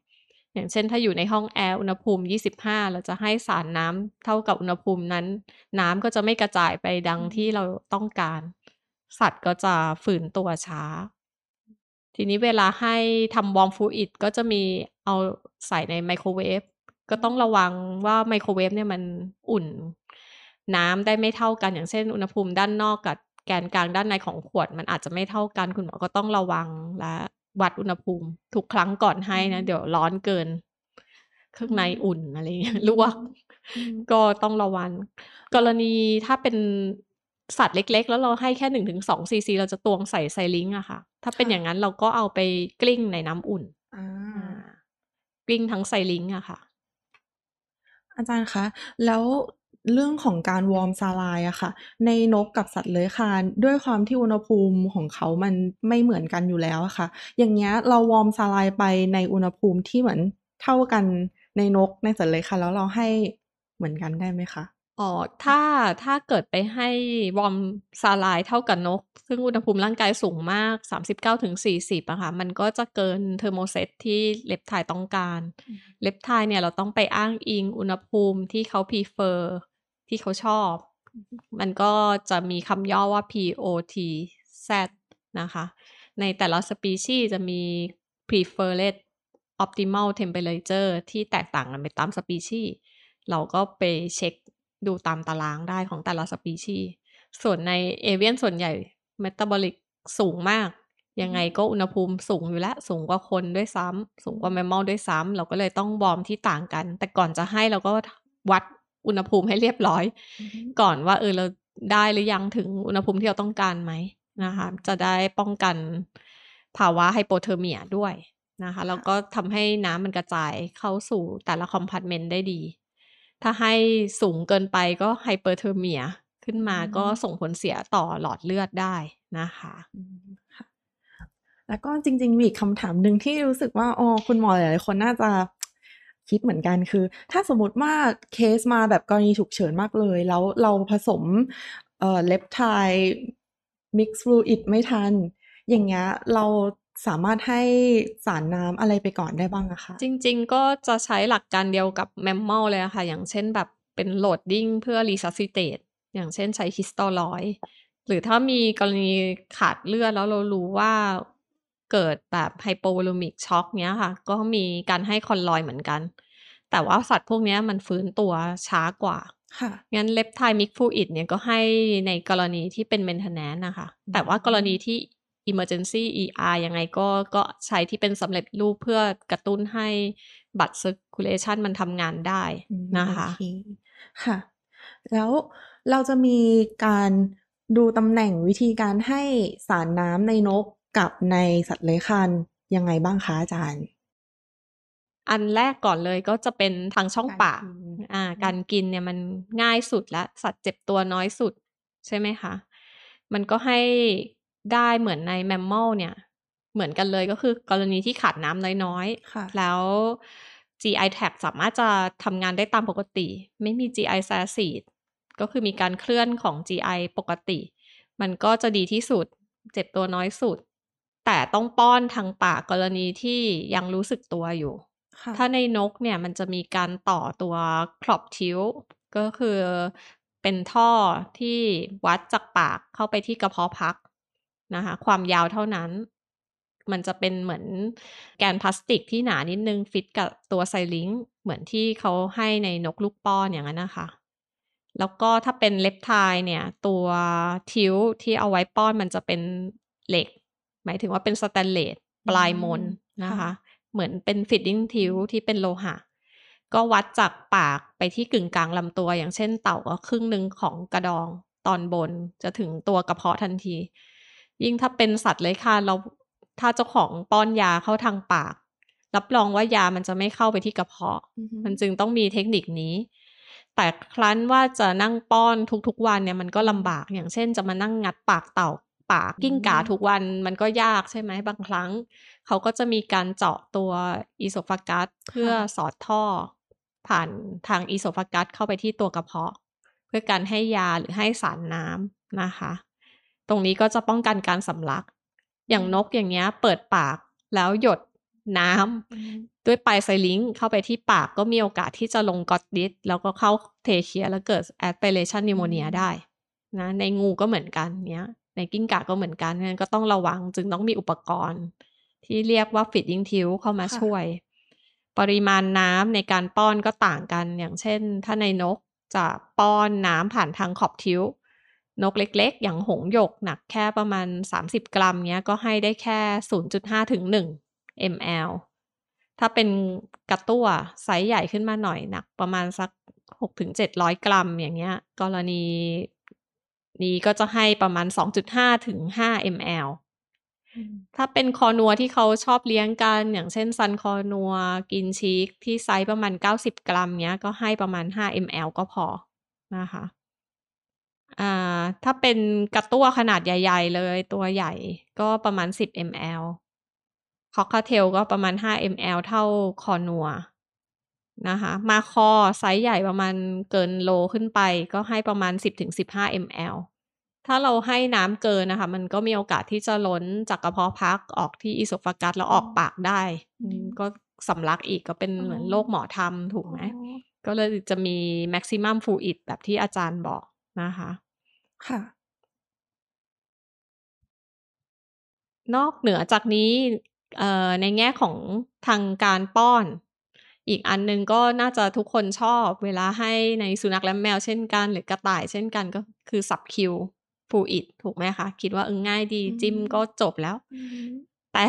อย่างเช่นถ้าอยู่ในห้องแอร์อุณหภูมิ 25 เราจะให้สารน้ำเท่ากับอุณหภูมินั้น น้ำก็จะไม่กระจายไปดังที่เราต้องการ สัตว์ก็จะฟื้นตัวช้า ทีนี้เวลาให้ทำ warm fluid ก็จะมีเอาใส่ในไมโครเวฟก็ต้องระวังว่าไมโครเวฟเนี่ยมันอุ่น น้ำได้ไม่เท่ากันอย่างเช่น อุณหภูมิด้านนอกกับแกนกลางด้านในของขวดมันอาจจะไม่เท่ากันคุณหมอก็ต้องระวังและ วัดอุณหภูมิ ทุกครั้งก่อนให้นะอืมเดี๋ยวร้อนเกิน เครื่องในอืมอุ่นอะไรเงี้ยลวกอืมก็ต้องระวังกรณีถ้าเป็นสัตว์เล็ก ๆ แล้วเราให้แค่หนึ่งถึงสองซีซีเราจะตวงใส่ syringe อะค่ะ ถ้าเป็นค่ะอย่างนั้นเราก็เอาไปกลิ้งในน้ำอุ่นอ่าอ่ากลิ้งทั้ง syringe อะค่ะ อาจารย์คะ แล้ว เรื่องของการ warm saline อะค่ะ ในนกกับสัตว์เลื้อยคลานด้วยความที่อุณหภูมิของเขามันไม่เหมือนกันอยู่แล้วอะค่ะ อย่างเงี้ยเรา warm saline ไปในอุณหภูมิที่เหมือนเท่ากันในนกในสัตว์เลื้อยคลานแล้วเราให้เหมือนกันได้ไหมคะอ๋อถ้าถ้าเกิดไปให้ warm saline เท่ากับนก ซึ่งอุณหภูมิร่างกายสูงมาก 39-40อะค่ะ มันก็จะเกิน thermoset ที่เลปไทด์ต้องการอืมเลปไทด์เนี่ยเราต้องไปอ้างอิงอุณหภูมิที่เขา prefer ที่เขาชอบ มันก็จะมีคำย่อว่า POTZ นะคะ ในแต่ละสปีชีจะมี preferred optimal temperature ที่แตกต่างกันไปตามสปีชีเราก็ไปเช็คดูตามตารางได้ของแต่ละสปีชีส่วนในเอเวียนส่วนใหญ่ metabolic สูงมาก ยังไงก็อุณหภูมิสูงอยู่แล้ว สูงกว่าคนด้วยซ้ำสูงกว่า mammal ด้วยซ้ำเราก็เลยต้อง warm ที่ต่างกัน แต่ก่อนจะให้เราก็วัด อุณหภูมิให้เรียบร้อยอือฮึก่อนว่าเออเราได้หรือยังถึงอุณหภูมิที่เราต้องการไหมนะคะ จะได้ป้องกันภาวะ hypothermia ด้วยนะคะแล้วก็ทำให้น้ำมันกระจายเข้าสู่แต่ละ compartment ได้ดี ถ้าให้สูงเกินไปก็ hyperthermiaขึ้นมาอืมก็ส่งผลเสียต่อหลอดเลือดได้นะคะอืมค่ะแล้วก็จริง ๆ มีอีกคำถามหนึ่งที่รู้สึกว่าอ๋อคุณหมอหลายๆคนน่าจะ คิดเหมือนกันคือ ถ้าสมมติว่าเคสมาแบบกรณีฉุกเฉินมากเลย แล้วเราผสมเอ่อ reptile mix fluid ไม่ทัน อย่างเงี้ยเราสามารถให้สารน้ำอะไรไปก่อนได้บ้างอะคะจริง ๆ ก็จะใช้หลักการเดียวกับ Mammal เลยอะค่ะ อย่างเช่นแบบเป็น loading เพื่อ resuscitate อย่างเช่นใช้ Crystalloid หรือถ้ามีกรณีขาดเลือดแล้วเรารู้ว่า เกิดแบบ hypovolemic shock เนี้ยค่ะ ก็มีการให้ Colloid เหมือนกัน แต่ว่าสัตว์พวกเนี้ยมันฟื้นตัวช้ากว่าค่ะงั้น Leptide Fluid เนี่ยก็ให้ในกรณีที่เป็น maintenance น่ะค่ะแต่ว่ากรณีที่ emergency ER ยังไงก็ก็ใช้ที่เป็นสำเร็จรูปเพื่อกระตุ้นให้ blood circulation มันทำงานได้อืมนะโอคะเคค่ะ แล้วเราจะมีการดูตำแหน่งวิธีการให้สารน้ำในนก กับในสัตว์เลื้อยคลานยังไงบ้างคะอาจารย์?อันแรกก่อนเลยก็จะเป็นทางช่องการปากกินอ่าอืการมกินเนี่ยมันง่ายสุดแล้วสัตว์เจ็บตัวน้อยสุด ใช่ไหมคะ มันก็ให้ได้เหมือนใน Mammal เนี่ย เหมือนกันเลยก็คือกรณีที่ขาดน้ำน้อยค่ะๆแล้ว GI tract สามารถจะทำงานได้ตามปกติ ไม่มี GI Centroid ก็คือมีการเคลื่อนของ GI ปกติ มันก็จะดีที่สุด เจ็บตัวน้อยสุด แต่ต้องป้อนทางปากกรณีที่ยังรู้สึกตัวอยู่ค่ะถ้าในนกเนี่ยมันจะมีการต่อตัว crop tube ก็คือเป็นท่อที่วัดจากปากเข้าไปที่กระเพาะพักนะคะความยาวเท่านั้น มันจะเป็นเหมือนแกนพลาสติกที่หนานิดหนึ่งฟิตกับตัว Syringe เหมือนที่เขาให้ในนกลูกป้อนอย่างนั้นน่ะค่ะแล้วก็ถ้าเป็น Reptile เนี่ย ตัว tube ที่เอาไว้ป้อนมันจะเป็นเหล็กห มายถึงว่าเป็นสเตนเลสอืปลายมนมนะค่ะคะ เหมือนเป็น feeding tube ที่เป็นโลหะ ก็วัดจากปากไปที่กึ่งกลางลำตัวอย่างเช่นเต่าก็ครึ่งหนึ่งของกระดองตอนบนจะถึงตัวกระเพาะทันที ยิ่งถ้าเป็นสัตว์เลื้อยคลานแล้วถ้าเจ้าของป้อนยาเข้าทางปาก รับรองว่ายามันจะไม่เข้าไปที่กระเพาะอือฮึมันจึงต้องมีเทคนิคนี้ แต่ครั้นว่าจะนั่งป้อนทุกๆวันเนี่ยมันก็ลำบากอย่างเช่นจะมานั่งงัดปากเต่า ปากอืกิ้งก่ามทุกวันมันก็ยากใช่ไหมบางครั้ง เขาก็จะมีการเจาะตัว Esophagus เพื่อค่ะสอดท่อ ผ่านทาง Esophagus เข้าไปที่ตัวกระเพาะ เพื่อการให้ยาหรือให้สารน้ำนะคะ ตรงนี้ก็จะป้องกันการสำลัก อย่างนกอย่างเงี้ยเปิดปากแล้วหยดน้ำอือฮึด้วยปลาย Syringe เข้าไปที่ปากก็มีโอกาสที่จะลง Glottis แล้วก็เข้า Trachea แล้วเกิด Aspiration อื Pneumonia มได้นะในงูก็เหมือนกันเงี้ยในกิ้งก่าก็เหมือนกันงั้นก็ต้องระวังจึงต้องมีอุปกรณ์ ที่เรียกว่า Feeding Tube เข้ามาค่ะช่วย ปริมาณน้ำในการป้อนก็ต่างกัน อย่างเช่น ถ้าในนกจะป้อนน้ำผ่านทางขอบทิวนกเล็ก ๆ อย่างหงส์หยกหนักแค่ประมาณ 30 กรัมเงี้ยก็ให้ได้แค่ 0.5 ถึง 1 ml ถ้าเป็นกระตั้วไซซ์ใหญ่ขึ้นมาหน่อยหนักประมาณสัก 6-700 กรัมอย่างเงี้ย กรณี นี้ก็จะให้ประมาณ 2.5 ถึง 5 ml อืมถ้าเป็นคอนัวที่เขาชอบเลี้ยงกัน อย่างเช่นซันคอนัวกินชีกที่ไซซ์ประมาณ 90 กรัมเงี้ย ก็ให้ประมาณ 5 ml ก็พอนะคะอ่าถ้าเป็นกระตั้วขนาดใหญ่ ๆ เลยตัวใหญ่ก็ประมาณ 10 ml Cockatiel ก็ประมาณ 5 ml เท่าคอนัว นะคะ Markhor ไซซ์ใหญ่ประมาณเกินโลขึ้นไป ก็ให้ประมาณ 10-15 ml ถ้าเราให้น้ำเกินน่ะค่ะมันก็มีโอกาสที่จะล้นจากกระเพาะพักออกที่ Esophagus แล้วอ๋อออกปากได้อือืมมก็สำลักอีกก็เป็นอ๋อเหมือนโรคหมอทำถูกอ๋ไหมอก็เลยจะมี maximum fluid แบบที่อาจารย์บอกนะคะ ค่ะ นอกเหนือจากนี้เอ่อในแง่ของทางการป้อน อีกอันหนึ่งก็น่าจะทุกคนชอบเวลาให้ในสุนัขและแมวเช่นกัน หรือกระต่ายเช่นกันก็คือ Sub-Q fluid ถูกไหมคะ คิดว่าเออง่ายดีอืจิ้มมก็จบแล้วอือฮึแต่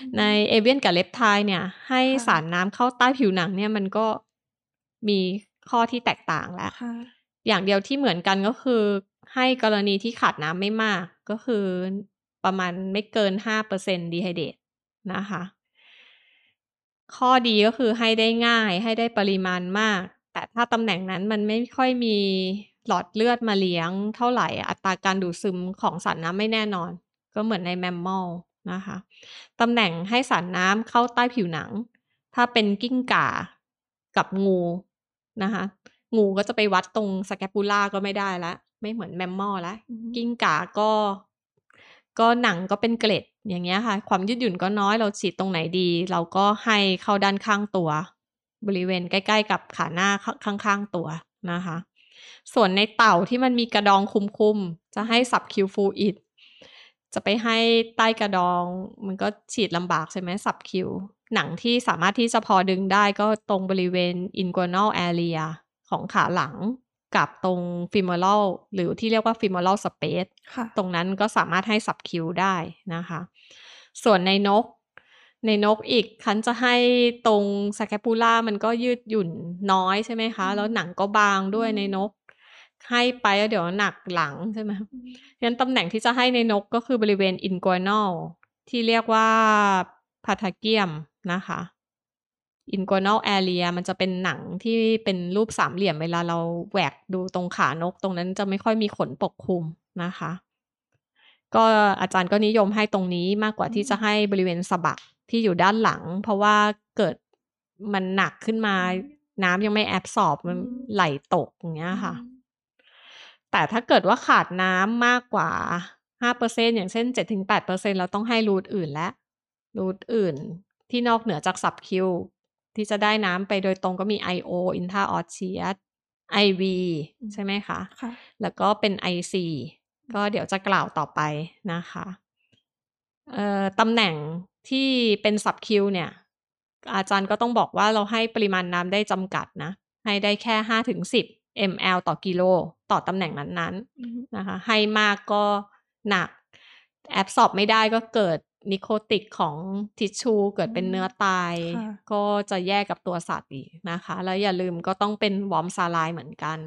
อือในฮึ Avian กับ Reptile เนี่ย ให้ค่ะสารน้ำเข้าใต้ผิวหนังเนี่ยมันก็มีข้อที่แตกต่างแล้วค่ะอย่างเดียวที่เหมือนกันก็คือ ให้กรณีที่ขาดน้ำไม่มากก็คือประมาณไม่เกิน5% Dehydrate นะคะ ข้อดีก็คือให้ได้ง่าย ให้ได้ปริมาณมาก แต่ถ้าตำแหน่งนั้นมันไม่ค่อยมีหลอดเลือดมาเลี้ยงเท่าไรอัตราการดูดซึมของสารน้ำไม่แน่นอน ก็เหมือนใน Mammal นะคะตำแหน่งให้สารน้ำเข้าใต้ผิวหนัง ถ้าเป็นกิ้งก่ากับงูนะคะงูก็จะไปวัดตรง Scapula ก็ไม่ได้แล้วไม่เหมือน Mammal แล้วอือฮึกิ้งก่าก็ ก็หนังก็เป็นเกล็ด อย่างเงี้ยค่ะ ความยืดหยุ่นก็น้อยเราฉีดตรงไหนดี เราก็ให้เข้าด้านข้างตัว บริเวณใกล้ๆ กับขาหน้าข้างๆตัวนะคะ ส่วนในเต่าที่มันมีกระดองคุมๆ จะให้สับคิวฟูอิดจะไปให้ใต้กระดอง มันก็ฉีดลำบากใช่ไหมสับคิว หนังที่สามารถที่จะพอดึงได้ก็ตรงบริเวณ inguinal area ของขาหลังกับตรง femoral หรือที่เรียกว่า femoral space ค่ะตรงนั้นก็สามารถให้สับคิวได้นะคะ ส่วนในนก ในนกอีกคันจะให้ตรงสแคปูล่ามันก็ยืดหยุ่นน้อยใช่ไหมคะ แล้วหนังก็บางด้วยในนก ให้ไปแล้วเดี๋ยวหนักหลังใช่ไหมงั้นตำแหน่งที่จะให้ในนกก็คือบริเวณ inguinal ที่เรียกว่าพาทาเกียมนะคะ inguinal area มันจะเป็นหนังที่เป็นรูปสามเหลี่ยมเวลาเราแหวกดูตรงขานกตรงนั้นจะไม่ค่อยมีขนปกคลุมนะคะ ก็อาจารย์ก็นิยมให้ตรงนี้มากกว่าที่จะให้บริเวณสะบักที่อยู่ด้านหลัง เพราะว่าเกิดมันหนักขึ้นมา น้ำยังไม่แอบสอบมันไหลตกอย่างเงี้ยค่ะ แต่ถ้าเกิดว่าขาดน้ำมากกว่าห้าเปอร์เซ็นอย่างเช่นเจ็ดถึงแปดเปอร์เซ็นเราต้องให้รูทอื่นและรูทอื่นที่นอกเหนือจากสับคิวที่จะได้น้ำไปโดยตรงก็มี IO intra o s s e o u s IV ใช่ไหมคะค่ะแล้วก็เป็น IC ก็เดี๋ยวจะกล่าวต่อไปนะคะเอ่อตำแหน่งที่เป็นสับคิวเนี่ย อาจารย์ก็ต้องบอกว่าเราให้ปริมาณน้ำได้จำกัดนะ ให้ได้แค่ห้าถึงสิบ ml ต่อกิโล ต่อตำแหน่งนั้นๆนะคะ ให้มากก็หนัก absorb ไม่ได้ก็เกิด necrotic ของทิชชูเกิดเป็นเนื้อตายค่ะก็จะแย่กับตัวสัตว์อีกนะคะ แล้วอย่าลืมก็ต้องเป็น warm saline เหมือนกัน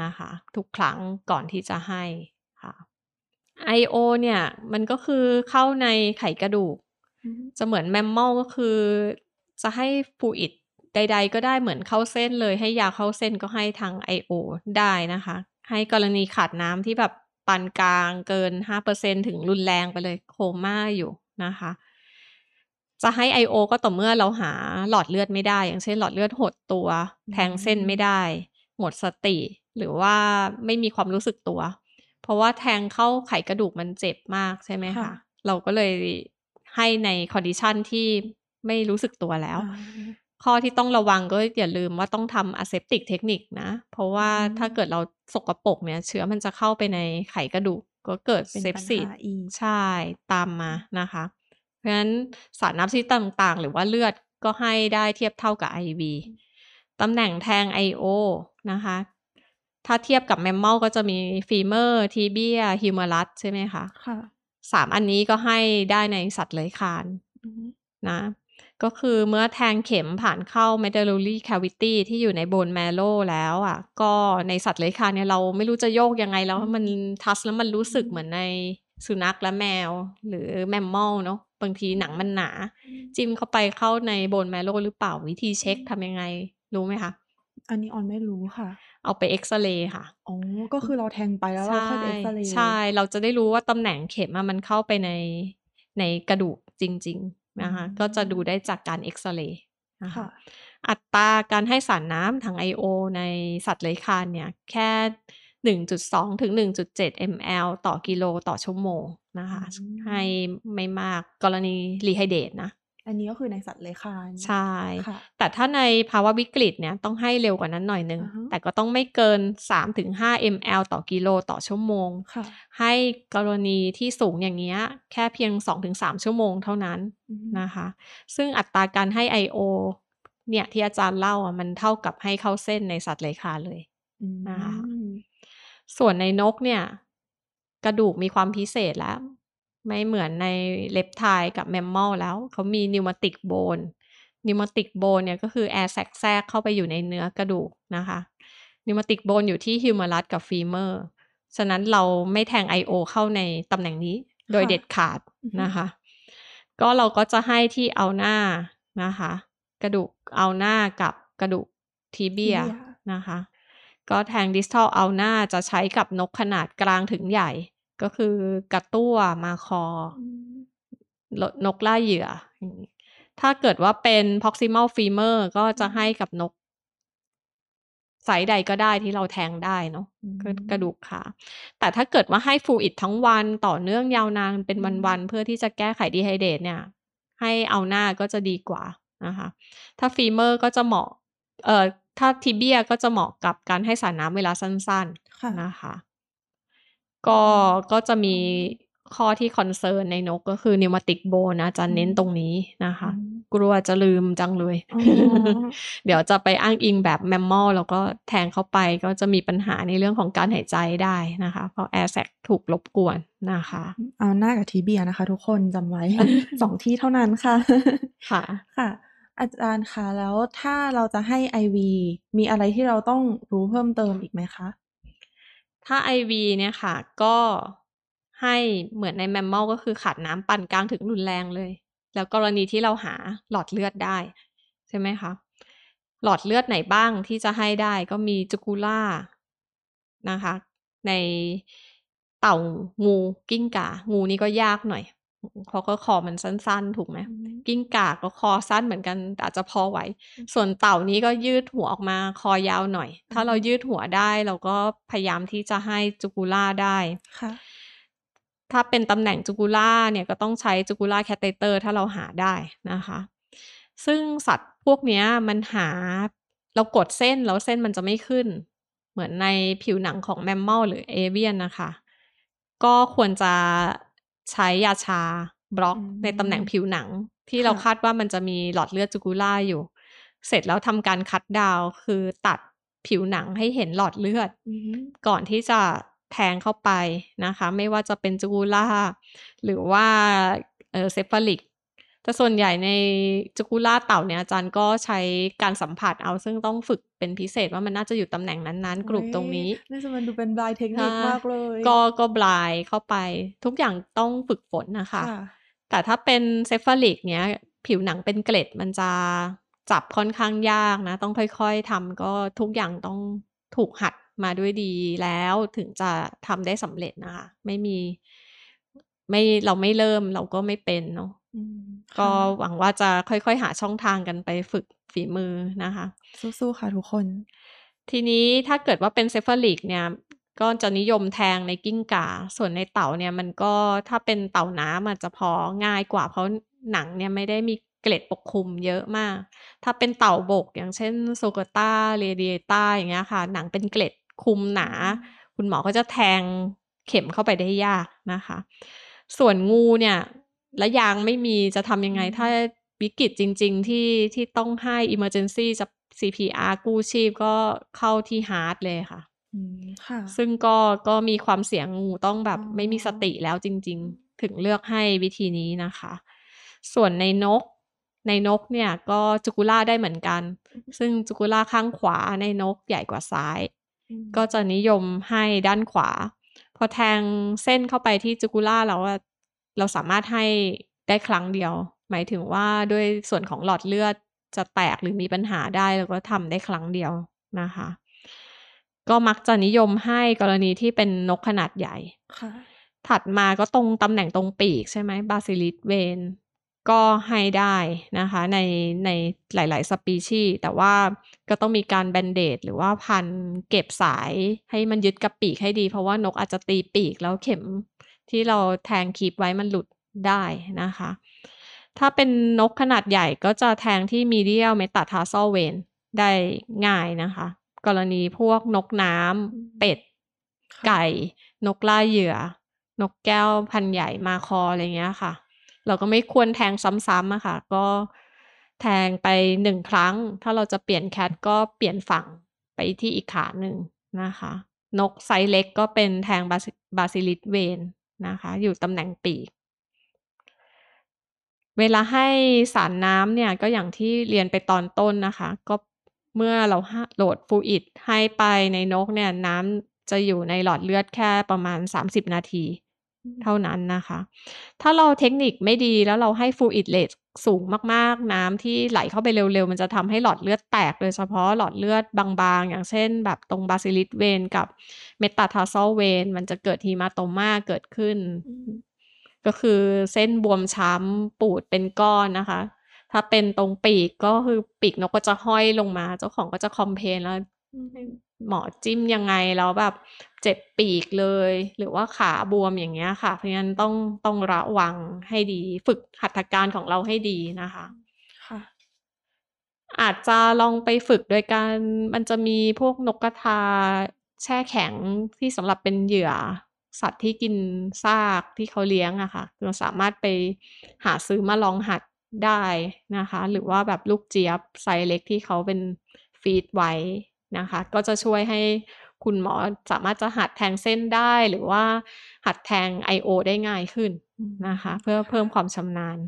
นะคะ ทุกครั้งก่อนที่จะให้ ค่ะ IO เนี่ย มันก็คือเข้าในไขกระดูก จะเหมือน mammal ก็คือ จะให้ฟูอิดใด ๆ ก็ได้เหมือนเข้าเส้นเลย ให้ยาเข้าเส้นก็ให้ทาง IO ได้นะคะ ให้กรณีขาดน้ำที่แบบปานกลางเกิน 5%ถึงรุนแรงไปเลยโคม่าอยู่นะคะ จะให้ IO ก็ต่อเมื่อเราหาหลอดเลือดไม่ได้ อย่างเช่นหลอดเลือดหดตัว แทงเส้นไม่ได้ หมดสติ หรือว่าไม่มีความรู้สึกตัว เพราะว่าแทงเข้าไขกระดูกมันเจ็บมากใช่ไหมค่ะคะ เราก็เลยให้ใน condition ที่ไม่รู้สึกตัวแล้วอ่าข้อที่ต้องระวังก็อย่าลืมว่าต้องทำ aseptic เทคนิคนะ เพราะว่าอืมถ้าเกิดเราสกปรกเนี่ย เชื้อมันจะเข้าไปในไขกระดูกก็เกิดเป็น sepsis หาอีกใช่ตามมานะคะ เพราะฉะนั้นสารน้ำชนิดต่างๆ หรือว่าเลือดก็ให้ได้เทียบเท่ากับ IV ตำแหน่งแทง IO นะคะ ถ้าเทียบกับ mammal ก็จะมีfemur tibia humerus ใช่ไหมคะค่ะสามอันนี้ก็ให้ได้ในสัตว์เลื้อยคลานอืมนะ ก็คือเมื่อแทงเข็มผ่านเข้า medullary cavity ที่อยู่ใน bone marrow แล้วอะ ก็ในสัตว์เลื้อยคลานเนี่ยเราไม่รู้จะโยกยังไงแล้วมัน touch แล้วมันรู้สึกเหมือนในสุนัขและแมว หรือ mammal เนาะบางทีหนังมันหนา จิ้มเข้าไปเข้าใน bone marrow หรือเปล่าวิธีเช็คทำยังไง รู้ไหมคะ อันนี้ออนไม่รู้ค่ะ เอาไปเอ็กซเรย์ค่ะอ๋อก็คือเราแทงไปแล้วเราค่อยไปเอ็กซเรย์ใช่ เราจะได้รู้ว่าตำแหน่งเข็มอะมันเข้าไปในในกระดูกจริง ๆ นะคะอืมก็จะดูได้จากการเอ็กซเรย์นะคะค่ะอัตราการให้สารน้ำทาง IO ในสัตว์เลื้อยคลานเนี่ย แค่1.2 ถึง 1.7 ml ต่อกิโลต่อชั่วโมงนะคะอืมให้ไม่มากกรณีรีไฮเดตนะ อันนี้ก็คือในสัตว์เลื้อยคลานใช่ค่ะแต่ถ้าในภาวะวิกฤตเนี่ยต้องให้เร็วกว่านั้นหน่อยนึงอ่าฮะแต่ก็ต้องไม่เกิน 3-5 ml ต่อกิโลต่อชั่วโมงค่ะให้กรณีที่สูงอย่างเงี้ยแค่เพียง 2-3 ชั่วโมงเท่านั้นอืมนะคะ ซึ่งอัตราการให้ IO เนี่ยที่อาจารย์เล่าอะมันเท่ากับให้เข้าเส้นในสัตว์เลื้อยคลานเลยอืมนะคะส่วนในนกเนี่ย กระดูกมีความพิเศษแล้ว ไม่เหมือนใน reptile กับ mammal แล้ว เขามี pneumatic bone pneumatic bone เนี่ยก็คือ air sac แทรกเข้าไปอยู่ในเนื้อกระดูกนะคะ pneumatic bone อยู่ที่ humerus กับ femur ฉะนั้นเราไม่แทง I.O. เข้าในตำแหน่งนี้โดยค่ะเด็ดขาดอือฮึนะคะ ก็เราก็จะให้ที่ ulna นะคะ กระดูก ulna กับกระดูก tibia tibia นะคะ ก็แทงดิสทัลเอาหน้าจะใช้กับนกขนาดกลางถึงใหญ่ ก็คือกระตั้วมาคออืมลดนกล่าเหยื่ออย่างนี้ถ้าเกิดว่าเป็น proximal femur ก็จะให้กับนกไซส์ใดก็ได้ที่เราแทงได้เนาะอืมก็กระดูกขาแต่ถ้าเกิดว่าให้ฟลูอิดทั้งวันต่อเนื่องยาวนานเป็นอืมวันๆ เพื่อที่จะแก้ไขดีไฮเดตเนี่ย ให้เอาหน้าก็จะดีกว่านะคะ ถ้า femur ก็จะเหมาะ เอ่อถ้า tibia ก็จะเหมาะกับการให้สารน้ำเวลาสั้นค่ะๆนะคะ ก็ก็จะมีข้อที่ concern ในนกก็คือ pneumatic bone นะจะเน้นตรงนี้นะคะอืมกลัวจะลืมจังเลยอ๋อเดี๋ยวจะไปอ้างอิงแบบ mammal แล้วก็แทงเข้าไปก็จะมีปัญหาในเรื่องของการหายใจได้นะคะ เพราะ air sac ถูกรบกวนนะคะ ulna กับ tibia นะคะ ทุกคนจำไว้สองที่เท่านั้นค่ะ ค่ะค่ะ อาจารย์คะแล้วถ้าเราจะให้ IV มีอะไรที่เราต้องรู้เพิ่มเติมอีกไหมคะ ถ้า IV เนี่ยค่ะ ก็ให้เหมือนในแมมมอลก็คือขาดน้ำปานกลางถึงรุนแรงเลย แล้วกรณีที่เราหาหลอดเลือดได้ ใช่ไหมคะ หลอดเลือดไหนบ้างที่จะให้ได้ก็มีจูกูล่านะคะ ในเต่างูกิ้งก่างูนี่ก็ยากหน่อย เพราะก็คอมันสั้น ๆ ถูกไหมอืมกิ้งก่าก็คอสั้นเหมือนกันแต่อาจจะพอไหว ส่วนเต่านี้ก็ยืดหัวออกมาคอยาวหน่อย ถ้าเรายืดหัวได้เราก็พยายามที่จะให้จูกูล่าได้ค่ะ ถ้าเป็นตำแหน่งจูกูล่าเนี่ยก็ต้องใช้ jugular catheter ถ้าเราหาได้นะคะ ซึ่งสัตว์พวกเนี้ยมันหาเรากดเส้นแล้วเส้นมันจะไม่ขึ้น เหมือนในผิวหนังของ mammal หรือ avian นะคะ ก็ควรจะ ใช้ยาชาบล็อกอืมในตำแหน่งผิวหนัง ที่เราค่ะคาดว่ามันจะมีหลอดเลือดจูกูล่าอยู่ เสร็จแล้วทำการ cut down คือตัดผิวหนังให้เห็นหลอดเลือดอืมก่อนที่จะแทงเข้าไปนะคะ ไม่ว่าจะเป็นจูกูล่า หรือว่าเออ cephalic แต่ส่วนใหญ่ในจูกูล่าเต่าเนี่ยอาจารย์ก็ใช้การสัมผัสเอาซึ่งต้องฝึกเป็นพิเศษว่ามันน่าจะอยู่ตำแหน่งนั้นๆ กลุ่มตรงนี้โอ้ยนี่จะมันดูเป็นบลายเทคนิคค่ะมากเลย ก็ก็บลายเข้าไป ทุกอย่างต้องฝึกฝนนะคะค่ะแต่ถ้าเป็นเซฟาลิกเนี้ย ผิวหนังเป็นเกล็ดมันจะจับค่อนข้างยากนะ ต้องค่อยๆทำก็ทุกอย่างต้องถูกหัดมาด้วยดีแล้วถึงจะทำได้สำเร็จนะคะ ไม่มี ไม่เราไม่เริ่มเราก็ไม่เป็นเนาะอืม ก็ค่ะหวังว่าจะค่อยๆ หาช่องทางกันไปฝึกฝีมือนะคะ สู้ๆ ค่ะทุกคน ทีนี้ถ้าเกิดว่าเป็น cephalic เนี่ย ก็จะนิยมแทงในกิ้งก่า ส่วนในเต่าเนี่ยมันก็ถ้าเป็นเต่าน้ำอาจจะพอง่ายกว่าเพราะหนังเนี่ยไม่ได้มีเกล็ดปกคลุมเยอะมาก ถ้าเป็นเต่าบกอย่างเช่น sulcata radiata อย่างเงี้ยค่ะ หนังเป็นเกล็ดคลุมหนา คุณหมอก็จะแทงเข็มเข้าไปได้ยากนะคะ ส่วนงูเนี่ย และยางไม่มีจะทำยังไงอืมถ้าวิกฤตจริง ๆ ที่ที่ต้องให้ emergency จะ CPR กู้ชีพก็เข้าที่ฮาร์ดเลยค่ะอืมค่ะซึ่งก็ก็มีความเสี่ยงงูต้องแบบอ๋อไม่มีสติแล้วจริง ๆ ถึงเลือกให้วิธีนี้นะคะ ส่วนในนกในนกเนี่ยก็จูกูล่าได้เหมือนกัน ซึ่งจูกูล่าข้างขวาในนกใหญ่กว่าซ้ายอืมก็จะนิยมให้ด้านขวา พอแทงเส้นเข้าไปที่จูกูล่าแล้วอะ เราสามารถให้ได้ครั้งเดียว หมายถึงว่าด้วยส่วนของหลอดเลือดจะแตกหรือมีปัญหาได้เราก็ทำได้ครั้งเดียวนะคะ ก็มักจะนิยมให้กรณีที่เป็นนกขนาดใหญ่ค่ะถัดมาก็ตรงตำแหน่งตรงปีกใช่ไหม basilic vein ก็ให้ได้นะคะ ในในหลาย ๆ สปีชีส์แต่ว่าก็ต้องมีการแบนเดดหรือว่าพันเก็บสายให้มันยึดกับปีกให้ดี เพราะว่านกอาจจะตีปีกแล้วเข็ม ที่เราแทงคีบไว้มันหลุดได้นะคะ ถ้าเป็นนกขนาดใหญ่ก็จะแทงที่มีเดียลเมตาทาซอลเวนได้ง่ายนะคะ กรณีพวกนกน้ำเป็ดค่ะไก่ นกล่าเหยื่อ นกแก้วพันธุ์ใหญ่มาคออะไรเงี้ยค่ะ เราก็ไม่ควรแทงซ้ำๆอะค่ะ ก็แทงไปหนึ่งครั้ง ถ้าเราจะเปลี่ยน cath ก็เปลี่ยนฝั่งไปที่อีกขาหนึ่งนะคะ นกไซส์เล็กก็เป็นแทง basi basilic vein นะคะ อยู่ตำแหน่งปีก เวลาให้สารน้ำเนี่ยก็อย่างที่เรียนไปตอนต้นนะคะ ก็เมื่อเรา load fluid ให้ไปในนกเนี่ยน้ำจะอยู่ในหลอดเลือดแค่ประมาณ 30 นาที เท่านั้นนะคะ ถ้าเราเทคนิคไม่ดีแล้วเราให้ fluid rate สูงมากๆ น้ำที่ไหลเข้าไปเร็วๆ มันจะทำให้หลอดเลือดแตก โดยเฉพาะหลอดเลือดบางๆ อย่างเช่น แบบตรง basilic vein กับ metatarsal vein มันจะเกิด hematoma เกิดขึ้น ก็คือเส้นบวมช้ำปูดเป็นก้อนนะคะ ถ้าเป็นตรงปีกก็คือปีกนกก็จะห้อยลงมา เจ้าของก็จะ complain แล้ว หมอจิ้มยังไงแล้วแบบเจ็บปีกเลย หรือว่าขาบวมอย่างเงี้ยค่ะ เพราะฉะนั้นต้องต้องระวังให้ดี ฝึกหัตถการของเราให้ดีนะคะค่ะ อาจจะลองไปฝึกโดยการมันจะมีพวกนกกระทาแช่แข็งที่สำหรับเป็นเหยื่อสัตว์ที่กินซากที่เขาเลี้ยงอะค่ะเราสามารถไปหาซื้อมาลองหัดได้นะคะ หรือว่าแบบลูกเจี๊ยบไซส์เล็กที่เขาเป็นฟีดไว้ นะคะ ก็จะช่วยให้คุณหมอสามารถจะหัดแทงเส้นได้หรือว่าหัดแทง IO ได้ง่ายขึ้นอืมนะคะ เพื่อเพิ่มความชำนาญ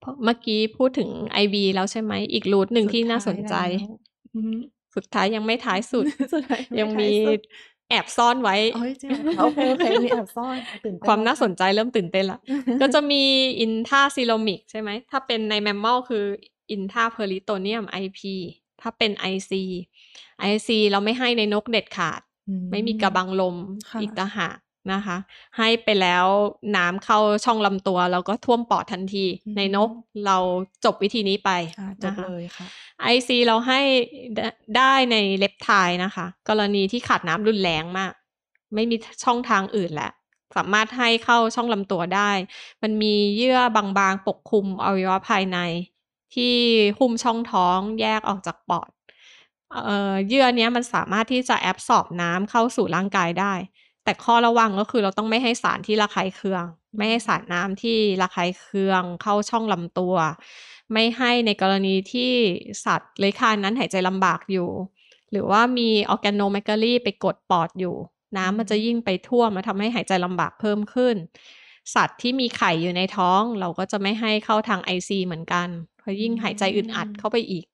เพราะเมื่อกี้พูดถึง IB แล้วใช่ไหไหม อีกรูทหนึ่งที่น่าสนใจ สุดท้ายแล้วอือฮึสุดท้ายยังไม่ท้ายสุดสุดท้ายไม่ยังท้ามีสุดแอบซ่อนไว้โอ๊ยจริงเหรอคะโอเคโอเคมีแอบซ่อนตื่นเต้นความแล้วน่าสนค่ะใจเริ่มตื่นเต้นละ ก็จะมีอินทาซิโลมิกใช่ไหม ถ้าเป็นในแมมมอลคืออินทาเพอริโตเนียม IP ถ้าเป็น IC IC เราไม่ให้ในนกเด็ดขาดอืไม่มีกระบังลมค่ะอีกต่างหากนะคะ ให้ไปแล้วน้ำเข้าช่องลำตัวแล้วก็ท่วมปอดทันที ในนกเราจบวิธีนี้ไปอ่าจบนะคะเลยค่ะ IC เราให้ได้ได้ในเล็บไทยนะคะ กรณีที่ขาดน้ำรุนแรงมาก ไม่มีช่องทางอื่นแล้วสามารถให้เข้าช่องลำตัวได้ มันมีเยื่อบางๆ ปกคลุมอวัยวะภายใน ที่หุ้มช่องท้องแยกออกจากปอดเออเยื่อเนี้ยมันสามารถที่จะแอบสอบน้ำเข้าสู่ร่างกายได้ แต่ข้อระวังก็คือเราต้องไม่ให้สารที่ระคายเคือง ไม่ให้สารน้ำที่ระคายเคือง เข้าช่องลำตัว ไม่ให้ในกรณีที่สัตว์เลื้อยคานนั้นหายใจลำบากอยู่ หรือว่ามีออร์แกโนแมกาลีไปกดปอดอยู่ น้ำมันจะยิ่งไปท่วมมาทำให้หายใจลำบากเพิ่มขึ้น สัตว์ที่มีไข่อยู่ในท้อง เราก็จะไม่ให้เข้าทาง IC เหมืนกัน เพราะยิ่งหายใจอึดอัดเข้าไปอีก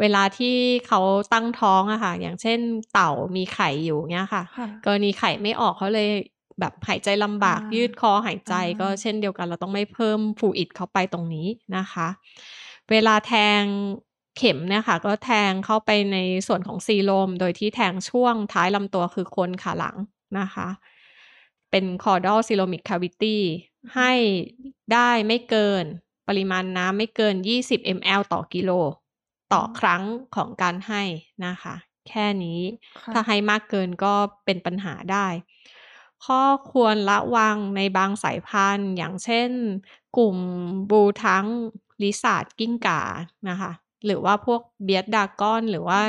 เวลาที่เขาตั้งท้องอะค่ะ อย่างเช่นเต่ามีไข่อยู่เงี้ยค่ะค่ะกรณีไข่ไม่ออกเขาเลยแบบหายใจลำบากอ่ายืยืดคอหายใจอ่าก็เช่นเดียวกัน เราต้องไม่เพิ่มฟลูอิดเข้าไปตรงนี้นะคะ เวลาแทงเข็มเนี่ยค่ะ ก็แทงเข้าไปในส่วนของซีโลม โดยที่แทงช่วงท้ายลำตัวคือโคนขาหลังนะคะ เป็น caudal coelomic cavity ให้ได้ไม่เกินปริมาณน้ำไม่เกิน 20 ml ต่อกิโล ต่อครั้งของการให้นะคะ แค่นี้ค่ะถ้าให้มากเกินก็เป็นปัญหาได้ ข้อควรระวังในบางสายพันธุ์ อย่างเช่นกลุ่ม blue tongue lizard กิ้งก่านะคะ หรือว่าพวก bearded dragon หรือว่า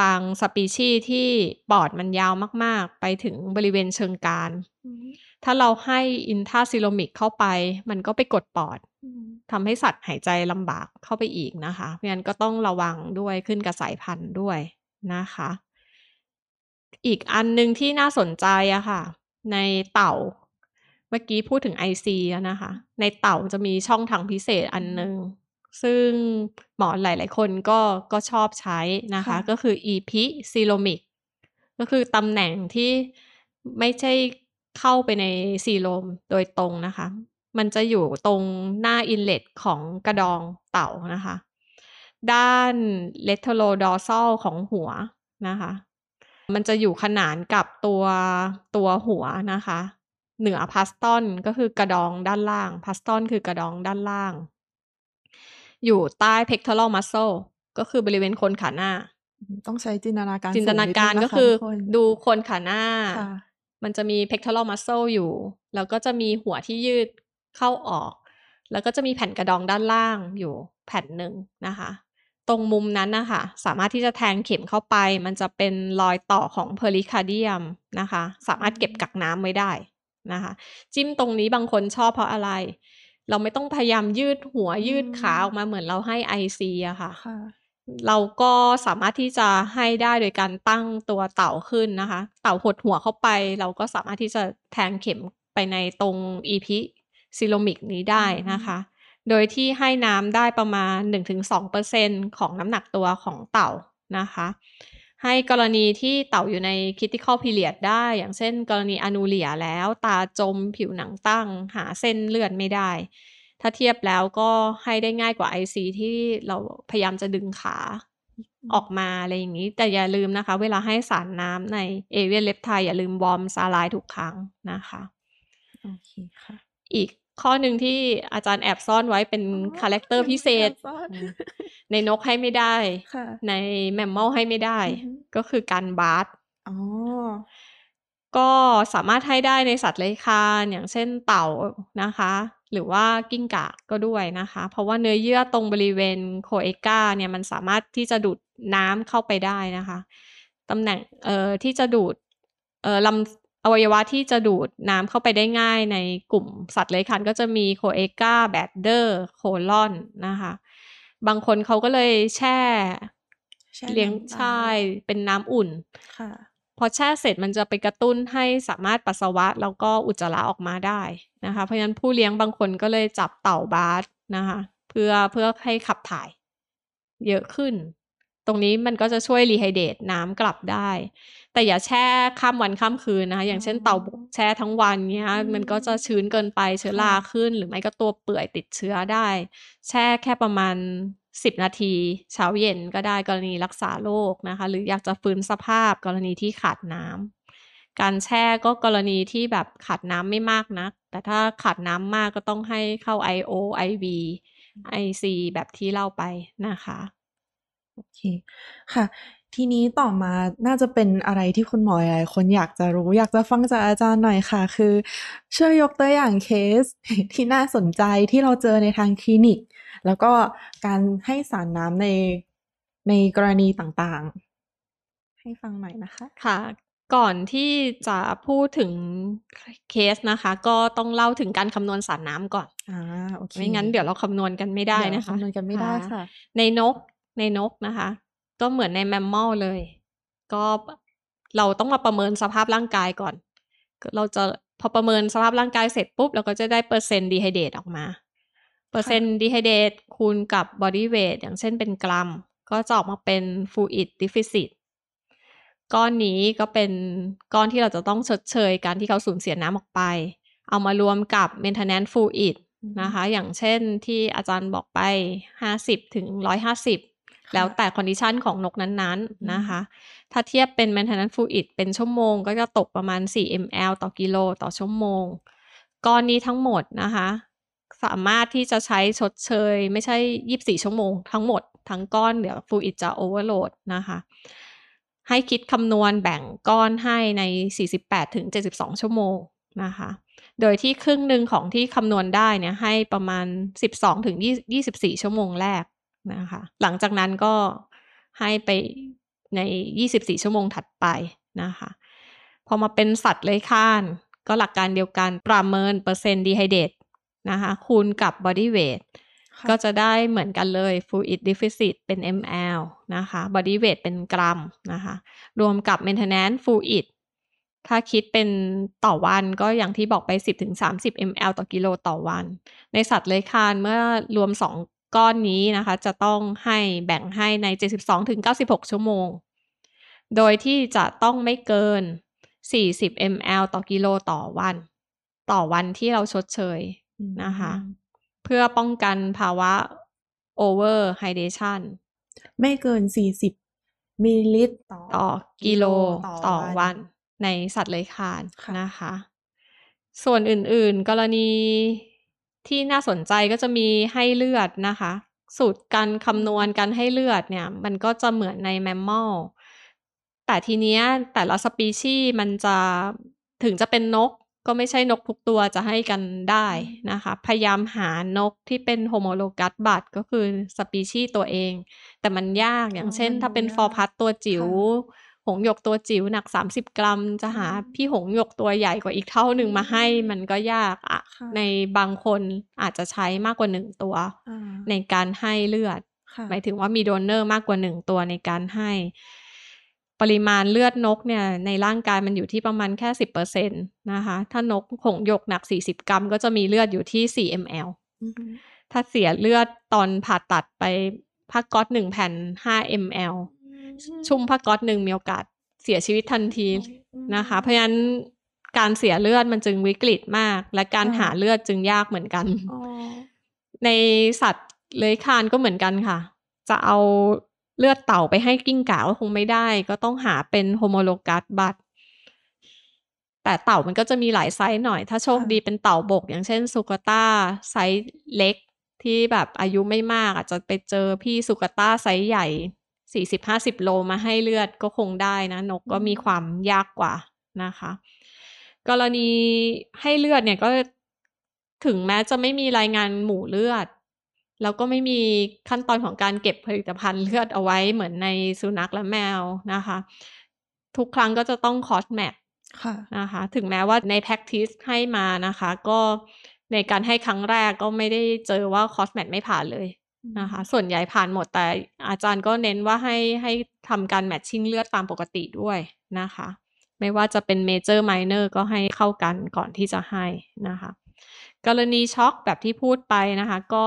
บางสปีชีส์ที่ปอดมันยาวมาก ๆ ไปถึงบริเวณเชิงกรานอืมถ้าเราให้ intracoelomic เข้าไป มันก็ไปกดปอดอืมทำให้สัตว์หายใจลำบากเข้าไปอีกนะคะ เพราะฉะนั้นก็ต้องระวังด้วยขึ้นกับสายพันธุ์ด้วยนะคะ อีกอันหนึ่งที่น่าสนใจอะค่ะ ในเต่า เมื่อกี้พูดถึง IC แล้วนะคะ ในเต่าจะมีช่องทางพิเศษอันหนึ่ง ซึ่งหมอหลาย ๆ คนก็ก็ชอบใช้นะคะค่ะก็คือ EP c e l o m i c ก็คือตำแหน่งที่ไม่ใช่เข้าไปในซีโลมโดยตรงนะคะ มันจะอยู่ตรงหน้าอินเล t ของกระดองเต่านะคะ ด้าน retrodorsal ของหัวนะคะ มันจะอยู่ขนานกับตัวตัวหัวนะคะ เหนือพาสตอนก็คือกระดองด้านล่างพาสตอนคือกระดองด้านล่าง อยู่ใต้ pectoral muscle ก็คือบริเวณโคนขาหน้า ต้องใช้จินตนาการจินตนาการสูงดงก็นะคะคือทุกนดูโคนขาหน้าค่ะมันจะมี pectoral muscle อยู่ แล้วก็จะมีหัวที่ยืดเข้าออก แล้วก็จะมีแผ่นกระดองด้านล่างอยู่แผ่นหนึ่งนะคะ ตรงมุมนั้นนะคะสามารถที่จะแทงเข็มเข้าไป มันจะเป็นรอยต่อของเพอริคาเดียมนะคะ สามารถเก็บกักน้ำไว้ได้นะคะ จิ้มตรงนี้บางคนชอบเพราะอะไร เราไม่ต้องพยายามยืดหัวอืมยืดขาออกมาเหมือนเราให้ IC อะค่ะค่ะ เราก็สามารถที่จะให้ได้โดยการตั้งตัวเต่าขึ้นนะคะ เต่าหดหัวเข้าไป เราก็สามารถที่จะแทงเข็มไปในตรง EP ซิโลมิกนี้ได้นะคะ โดยที่ให้น้ำได้ประมาณ 1-2%ของน้ำหนักตัวของเต่านะคะ ให้กรณีที่เต่าอยู่ใน critical period ได้ อย่างเช่น กรณีอนูเลียแล้ว ตาจมผิวหนังตั้ง หาเส้นเลือดไม่ได้ ถ้าเทียบแล้วก็ให้ได้ง่ายกว่า IC ที่เราพยายามจะดึงขาออกมาอะไรอย่างนี้ แต่อย่าลืมนะคะ เวลาให้สารน้ำในavian reptile อย่าลืม warm saline ทุกครั้งนะคะ โอเคค่ะ อีก ข้อหนึ่งที่อาจารย์แอบซ่อนไว้เป็นอ๋อ character พิเศษแอบซ่อนอืมในนกให้ไม่ได้ค่ะใน mammal ให้ไม่ได้อือฮึก็คือการบาร์อ๋อก็สามารถให้ได้ในสัตว์เลื้อยคลานอย่างเช่นเต่านะคะ หรือว่ากิ้งก่าก็ด้วยนะคะ เพราะว่าเนื้อเยื่อตรงบริเวณโคเอกาเนี่ยมันสามารถที่จะดูดน้ำเข้าไปได้นะคะตำแหน่งเอ่อที่จะดูดเอ่อลำ อวัยวะที่จะดูดน้ำเข้าไปได้ง่ายในกลุ่มสัตว์เลื้อยคลานก็จะมีโคเอกาแบดเดอร์โคลอนนะคะ บางคนเขาก็เลยแช่แช่เลี้ยงน้ำใช่ไว้เป็นน้ำอุ่นค่ะพอแช่เสร็จมันจะไปกระตุ้นให้สามารถปัสสาวะแล้วก็อุจจาระออกมาได้นะคะ เพราะฉะนั้นผู้เลี้ยงบางคนก็เลยจับเต่าบาสนะคะ เพื่อเพื่อให้ขับถ่ายเยอะขึ้น ตรงนี้มันก็จะช่วยรีไฮเดตน้ำกลับได้ แต่อย่าแช่ข้ามวันข้ามคืนนะคะอย่างเช่นเต่าบกแช่ทั้งวันเนี้ยอืมมันก็จะชื้นเกินไปเชื้อราค่ะขึ้น หรือไม่ก็ตัวเปื่อยติดเชื้อได้ แช่แค่ประมาณสิบนาที เช้าเย็นก็ได้กรณีรักษาโรคนะคะ หรืออยากจะฟื้นสภาพกรณีที่ขาดน้ำการแช่ก็กรณีที่แบบขาดน้ำไม่มากนัก แต่ถ้าขาดน้ำมากก็ต้องให้เข้า IO IV IC แบบที่เล่าไปนะคะ โอเค ค่ะ ทีนี้ต่อมาน่าจะเป็นอะไรที่คุณหมอหลายๆคนอยากจะรู้ อยากจะฟังจากอาจารย์หน่อยค่ะ คือช่วยยกตัวอย่างเคสที่น่าสนใจที่เราเจอในทางคลินิก แล้วก็การให้สารน้ำในในกรณีต่างๆ ให้ฟังหน่อยนะคะ ค่ะ ก่อนที่จะพูดถึงเคสนะคะ ก็ต้องเล่าถึงการคำนวณสารน้ำก่อนอ่าโอเคไม่งั้นเดี๋ยวเราคำนวณกันไม่ได้เยวนะคะคำนวณกันไม่ได้ค่ะ ในนก ในนกนะคะ ก็เหมือนใน mammal เลย ก็เราต้องมาประเมินสภาพร่างกายก่อน เราจะพอประเมินสภาพร่างกายเสร็จปุ๊บ เราก็จะได้เปอร์เซ็นต์ดีไฮเดตออกมา เปอร์เซ็นต์ dehydrate คูณกับ body weight อย่างเช่นเป็นกรัม ก็จะออกมาเป็น fluid deficitก้อนนี้ก็เป็นก้อนที่เราจะต้องชดเชยการที่เขาสูญเสียน้ำออกไป เอามารวมกับ maintenance fluid อืมนะคะ อย่างเช่นที่อาจารย์บอกไป 50ถึง150 แล้วแต่ condition ของนกนั้นๆนะคะ ถ้าเทียบเป็น maintenance fluid เป็นชั่วโมง ก็จะตกประมาณ 4 ml ต่อกิโลต่อชั่วโมงก้อนนี้ทั้งหมดนะคะ สามารถที่จะใช้ชดเชย ไม่ใช่ 24 ชั่วโมง ทั้งหมด ทั้งก้อนเดี๋ยวฟลูอิดจะโอเวอร์โหลดนะคะ ให้คิดคำนวณแบ่งก้อนให้ใน 48 ถึง 72 ชั่วโมงนะคะ โดยที่ครึ่งหนึ่งของที่คำนวณได้เนี่ยให้ประมาณ 12 ถึง 24 ชั่วโมงแรก นะคะหลังจากนั้นก็ให้ไปใน 24 ชั่วโมงถัดไปนะคะพอมาเป็นสัตว์เลื้อยคลาน ก็หลักการเดียวกันประเมินเปอร์เซ็นต์ดีไฮเดตนะคะคูณกับ body weight ค่ะก็จะได้เหมือนกันเลย fluid deficit เป็น ml นะคะ body weight เป็นกรัมนะคะ รวมกับ maintenance fluid ถ้าคิดเป็นต่อวันก็อย่างที่บอกไป 10-30 ml ต่อกิโลต่อวัน ในสัตว์เลื้อยคลานเมื่อรวม 2 ก้อนนี้นะคะ จะต้องให้แบ่งให้ใน 72-96 ชั่วโมง โดยที่จะต้องไม่เกิน 40 ml ต่อกิโลต่อวัน ต่อวันที่เราชดเชยนะคะ เพื่อป้องกันภาวะ over hydration ไม่เกิน 40 มิลลิลิตรต่อต่อกิโลต่อวัวันนในสัตว์เลื้อยคลานค่ะนะคะ ส่วนอื่นๆ กรณี ที่น่าสนใจก็จะมีให้เลือดนะคะ สูตรการคำนวณการให้เลือดเนี่ย มันก็จะเหมือนในแมมมอลแต่ทีเนี้ยแต่ละสปีชีส์มันจะถึงจะเป็นนกก็ไม่ใช่นกทุกตัวจะให้กันได้นะคะ พยายามหานกที่เป็น homologous blood ก็คือสปีชีส์ตัวเอง แต่มันยากอย่างเช่น ถ้าเป็น forpus ตัวจิ๋ว หงส์หยกตัวจิ๋วหนัก 30 กรัม จะหาอืมพี่หงส์หยกตัวใหญ่กว่าอีกเท่าหนึ่งมาให้มันก็ยากอะค่ะในบางคนอาจจะใช้มากกว่าหนึ่งตัวอ่าในการให้เลือดค่ะหมายถึงว่ามีโดนเนอร์มากกว่าหนึ่งตัวในการให้ ปริมาณเลือดนกเนี่ย ในร่างกายมันอยู่ที่ประมาณแค่สิบเปอร์เซ็นตนะคะ ถ้านกหงส์หยกหนักสี่สิบกรัม ก็จะมีเลือดอยู่ที่สี่ ml อือฮึถ้าเสียเลือดตอนผ่าตัดไปผ้าก๊อตหนึ่งแผ่นห้า ml ชุ่มผ้าก๊อตหนึ่งมีโอกาสเสียชีวิตทันทีนะคะ เพราะฉะนั้นการเสียเลือดมันจึงวิกฤตมาก และการค่ะหาเลือดจึงยากเหมือนกันอ๋อในสัตว์เลื้อยคลานก็เหมือนกันค่ะ จะเอาเลือดเต่าไปให้กิ้งก่าก็คงไม่ได้ ก็ต้องหาเป็น homologous blood แต่เต่ามันก็จะมีหลายไซส์หน่อย ถ้าโชคค่ะดีเป็นเต่าบก อย่างเช่น sulcata ไซส์เล็กที่แบบอายุไม่มากอาจจะไปเจอพี่ sulcata ไซส์ใหญ่ 40-50 โลมาให้เลือดก็คงได้นะ นกก็มีความยากกว่านะคะ กรณีให้เลือดเนี่ยก็ถึงแม้จะไม่มีรายงานหมู่เลือด แล้วก็ไม่มีขั้นตอนของการเก็บผลิตภัณฑ์เลือดเอาไว้เหมือนในสุนัขและแมวนะคะ ทุกครั้งก็จะต้อง cross match ค่ะนะคะ ถึงแม้ว่าใน practice ให้มานะคะ ก็ในการให้ครั้งแรกก็ไม่ได้เจอว่า cross match ไม่ผ่านเลย นะคะ ส่วนใหญ่ผ่านหมดแต่อาจารย์ก็เน้นว่าให้ให้ทำการ matching เลือดตามปกติด้วยนะคะ ไม่ว่าจะเป็น major minor ก็ให้เข้ากันก่อนที่จะให้นะคะ กรณีช็อกแบบที่พูดไปนะคะ ก็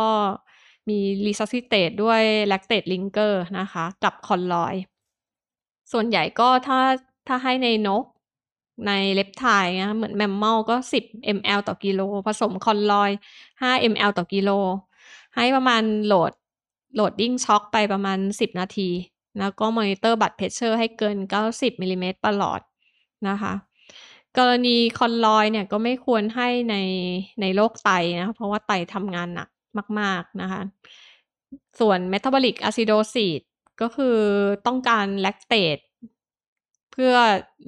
มี resuscitate ด้วย lactated Ringer นะคะ กับคอนลอย ส่วนใหญ่ก็ถ้าถ้าให้ในนกใน reptile นะเหมือน mammal ก็ 10 ml ต่อกิโล ผสมคอนลอย 5 ml ต่อกิโล ให้ประมาณโหลด loading shock ไปประมาณ 10 นาที แล้วก็ monitor blood pressure ให้เกิน 90มิลลิเมตรประหลอดนะคะ กรณีคอนลอยเนี่ยก็ไม่ควรให้ในในโรคไตนะ เพราะว่าไตทำงานหนักมาก ๆนะคะ ส่วน metabolic acidosis ก็คือต้องการ lactate เพื่อ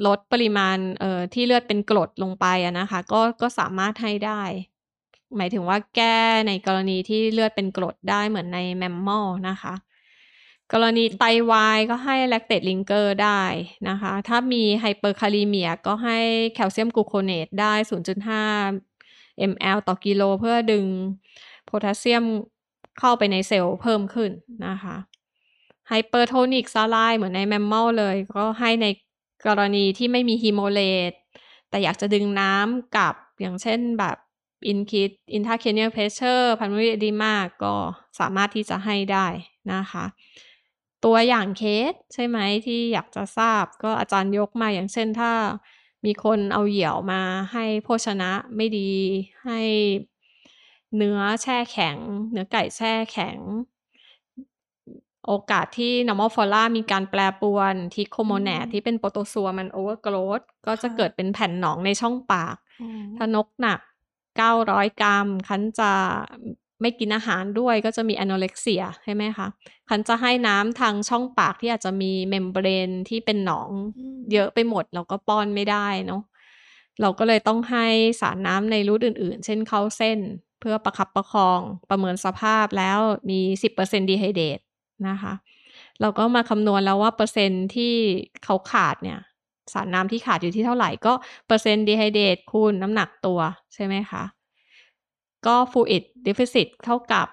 ลดปริมาณเอ่อที่เลือดเป็นกรดลงไปอะนะคะ ก็ก็สามารถให้ได้ หมายถึงว่าแก้ในกรณีที่เลือดเป็นกรดได้เหมือนใน mammal นะคะ กรณีไตวายก็ให้ lactated Ringer ได้นะคะ ถ้ามี hyperkalemia ก็ให้ calcium gluconate ได้ 0.5 ml ต่อกิโลเพื่อดึงโพแทสเซียมเข้าไปในเซลล์เพิ่มขึ้นนะคะ hypertonic saline เหมือนใน mammal เลย ก็ให้ในกรณีที่ไม่มี hemorrhage แต่อยากจะดึงน้ำกลับอย่างเช่นแบบ increased intracranial pressure พวก edema ก็สามารถที่จะให้ได้นะคะ ตัวอย่างเคสใช่ไหมที่อยากจะทราบก็อาจารย์ยกมาอย่างเช่นถ้ามีคนเอาเหยี่ยวมาให้โภชนะไม่ดีให้เนื้อแช่แข็ง เนื้อไก่แช่แข็ง โอกาสที่ normal flora มีการแปรปรวนที่โคโมแนตที่เป็นโปรโตซัวมัน overgrowth ก็จะค่ะเกิดเป็นแผ่นหนองในช่องปากอืมถ้านกหนัก 900 กรัม ครั้นจะไม่กินอาหารด้วยก็จะมี anorexia ใช่ไหมคะครั้นจะให้น้ำทางช่องปากที่อาจจะมี membrane ที่เป็นหนองอืมเยอะไปหมดเราก็ป้อนไม่ได้เนาะเราก็เลยต้องให้สารน้ำใน route อื่นๆ เช่นเข้าเส้น เพื่อประคับประคองประเมินสภาพแล้วมี 10%ดีไฮเดตนะคะ เราก็มาคำนวณแล้วว่าเปอร์เซ็นต์ที่เขาขาดเนี่ย สารน้ำที่ขาดอยู่ที่เท่าไหร่ก็เปอร์เซ็นต์ดีไฮเดตคูณน้ำหนักตัวใช่ไหมคะ ก็ fluid deficit เท่ากับ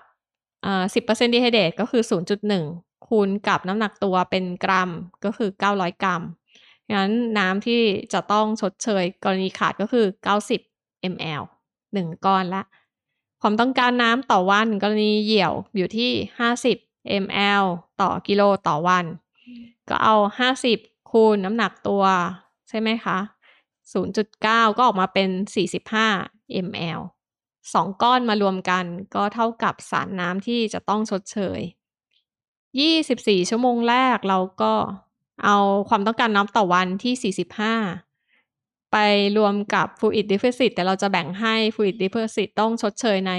เอ่อ10% dehydrate ก็คือ0.1คูณกับน้ำหนักตัวเป็นกรัมก็คือ900กรัมงั้นน้ำที่จะต้องชดเชยกรณีขาดก็คือ 90 ml 1 ก้อนละ ความต้องการน้ำต่อวันกรณีเหี่ยวอยู่ที่ 50 ml ต่อกิโลต่อวัน ก็เอา 50 คูณน้ำหนักตัวใช่ไหมคะ 0.9 ก็ออกมาเป็น 45 ml สองก้อนมารวมกันก็เท่ากับสารน้ำที่จะต้องชดเชย 24 ชั่วโมงแรกเราก็เอาความต้องการน้ำต่อวันที่ 45 ไปรวมกับ fluid deficit แต่เราจะแบ่งให้ fluid deficit ต้องชดเชยใน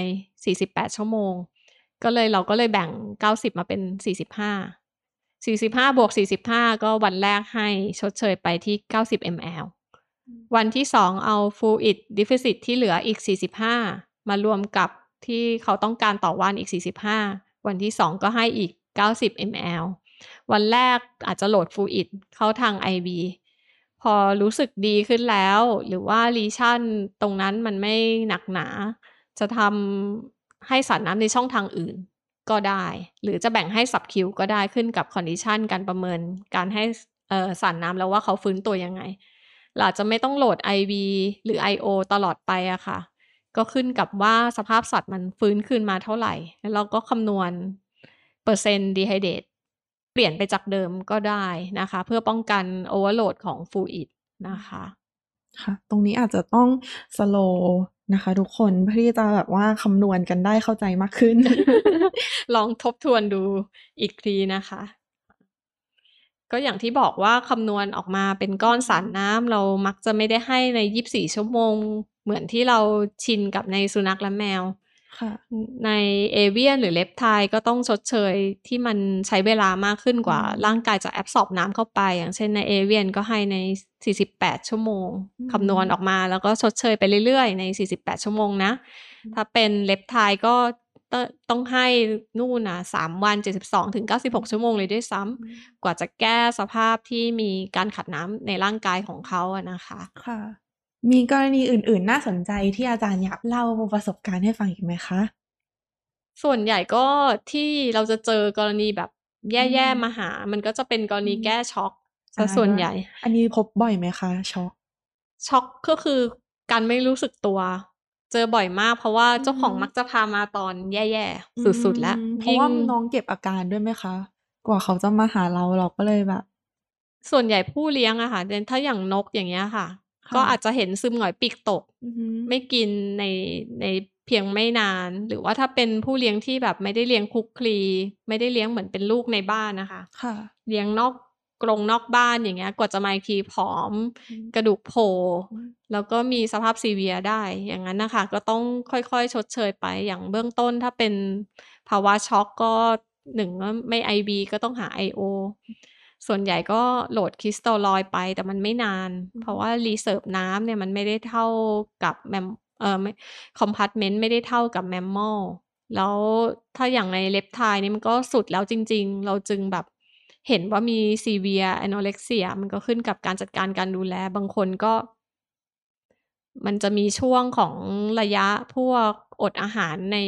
48 ชั่วโมง ก็เลยเราก็เลยแบ่ง 90 มาเป็น 45 45บวก45 ก็วันแรกให้ชดเชยไปที่ 90 ml วันที่สองเอา fluid deficit ที่เหลืออีก 45 มารวมกับที่เขาต้องการต่อวันอีก 45 วันที่สองก็ให้อีก 90 ml วันแรกอาจจะโหลด fluid เข้าทาง IV พอรู้สึกดีขึ้นแล้ว หรือว่า lesion ตรงนั้นมันไม่หนักหนา จะทำให้สารน้ำในช่องทางอื่น ก็ได้ หรือจะแบ่งให้ subQ ก็ได้ขึ้นกับ condition การประเมินการให้เอ่อสารน้ำแล้วว่าเขาฟื้นตัวยังไงเราจะไม่ต้องโหลด IV หรือ IO ตลอดไปอะค่ะ ก็ขึ้นกับว่าสภาพสัตว์มันฟื้นคืนมาเท่าไหร่ แล้วเราก็คำนวณเปอร์เซ็นต์ดีไฮเดตเปลี่ยนไปจากเดิมก็ได้นะคะ เพื่อป้องกันโอเวอร์โหลดของฟูอิดนะคะค่ะ ตรงนี้อาจจะต้องสโล นะคะทุกคนเพื่อที่จะแบบว่าคำนวณกันได้เข้าใจมากขึ้น ลองทบทวนดูอีกทีนะคะ ก็อย่างที่บอกว่าคำนวณออกมาเป็นก้อนสารน้ำเรามักจะไม่ได้ให้ใน 24 ชั่วโมง เหมือนที่เราชินกับในสุนัขและแมว ค่ะในเอเวียนหรือเลปไทก็ต้องชดเชยที่มันใช้เวลามากขึ้นกว่าอืมร่างกายจะแอบสอบน้ำเข้าไป อย่างเช่นในเอเวียนก็ให้ใน 48 ชั่วโมงอืมคำนวณออกมาแล้วก็ชดเชยไปเรื่อยๆ ใน 48 ชั่วโมงนะ ถ้าเป็นเลปไทก็ตต้องให้นู่นนะ3วัน 72ถึง96 ชั่วโมงเลยด้วยซ้ำกว่าจะแก้สภาพที่มีการขัดน้ำในร่างกายของเขาอะนะคะ ค่ะ มีกรณีอื่น ๆ น่าสนใจที่อาจารย์อยากเล่าประสบการณ์ให้ฟังอีกไหมคะ ส่วนใหญ่ก็ที่เราจะเจอกรณีแบบแย่อืมๆมาหา มันก็จะเป็นกรณีอืมแก้ช็อกซะอ่าส่วนใหญ่ อันนี้พบบ่อยไหมคะช็อกช็อกก็คือการไม่รู้สึกตัว เจอบ่อยมาก เพราะว่าเจ้าของอืมมักจะพามาตอนแย่ๆสุดๆแล้วอืมเพราะว่ายิ่งน้องเก็บอาการด้วยไหมคะ กว่าเขาจะมาหาเราเราก็เลยแบบส่วนใหญ่ผู้เลี้ยงอะค่ะเดนถ้าอย่างนกอย่างเงี้ยค่ะค่ะ ก็อาจจะเห็นซึมหงอยปีกตกอือหือไม่กินในในเพียงไม่นาน หรือว่าถ้าเป็นผู้เลี้ยงที่แบบไม่ได้เลี้ยงคลุกคลี ไม่ได้เลี้ยงเหมือนเป็นลูกในบ้านนะคะค่ะ เลี้ยงนอกกรงนอกบ้านอย่างเงี้ยกว่าจะมาอีกทีผอมอืมกระดูกโผล่อืมแล้วก็มีสภาพซีเวียได้ อย่างนั้นนะคะ ก็ต้องค่อยๆ ชดเชยไปอย่างเบื้องต้นถ้าเป็นภาวะช็อกก็หนึ่งก็ไม่ไอบีก็ต้องหาไอโอ ส่วนใหญ่ก็โหลด crystalloid ไปแต่มันไม่นาน เพราะว่า reserve น้ำเนี่ยมันไม่ได้เท่ากับ mam เอ่อไม่ compartment ไม่ได้เท่ากับ mammal แล้วถ้าอย่างใน reptile นี่มันก็สุดแล้วจริง ๆ เราจึงแบบเห็นว่ามี severe anorexia มันก็ขึ้นกับการจัดการการดูแลบางคนก็ มันจะมีช่วงของระยะพวกอดอาหารใน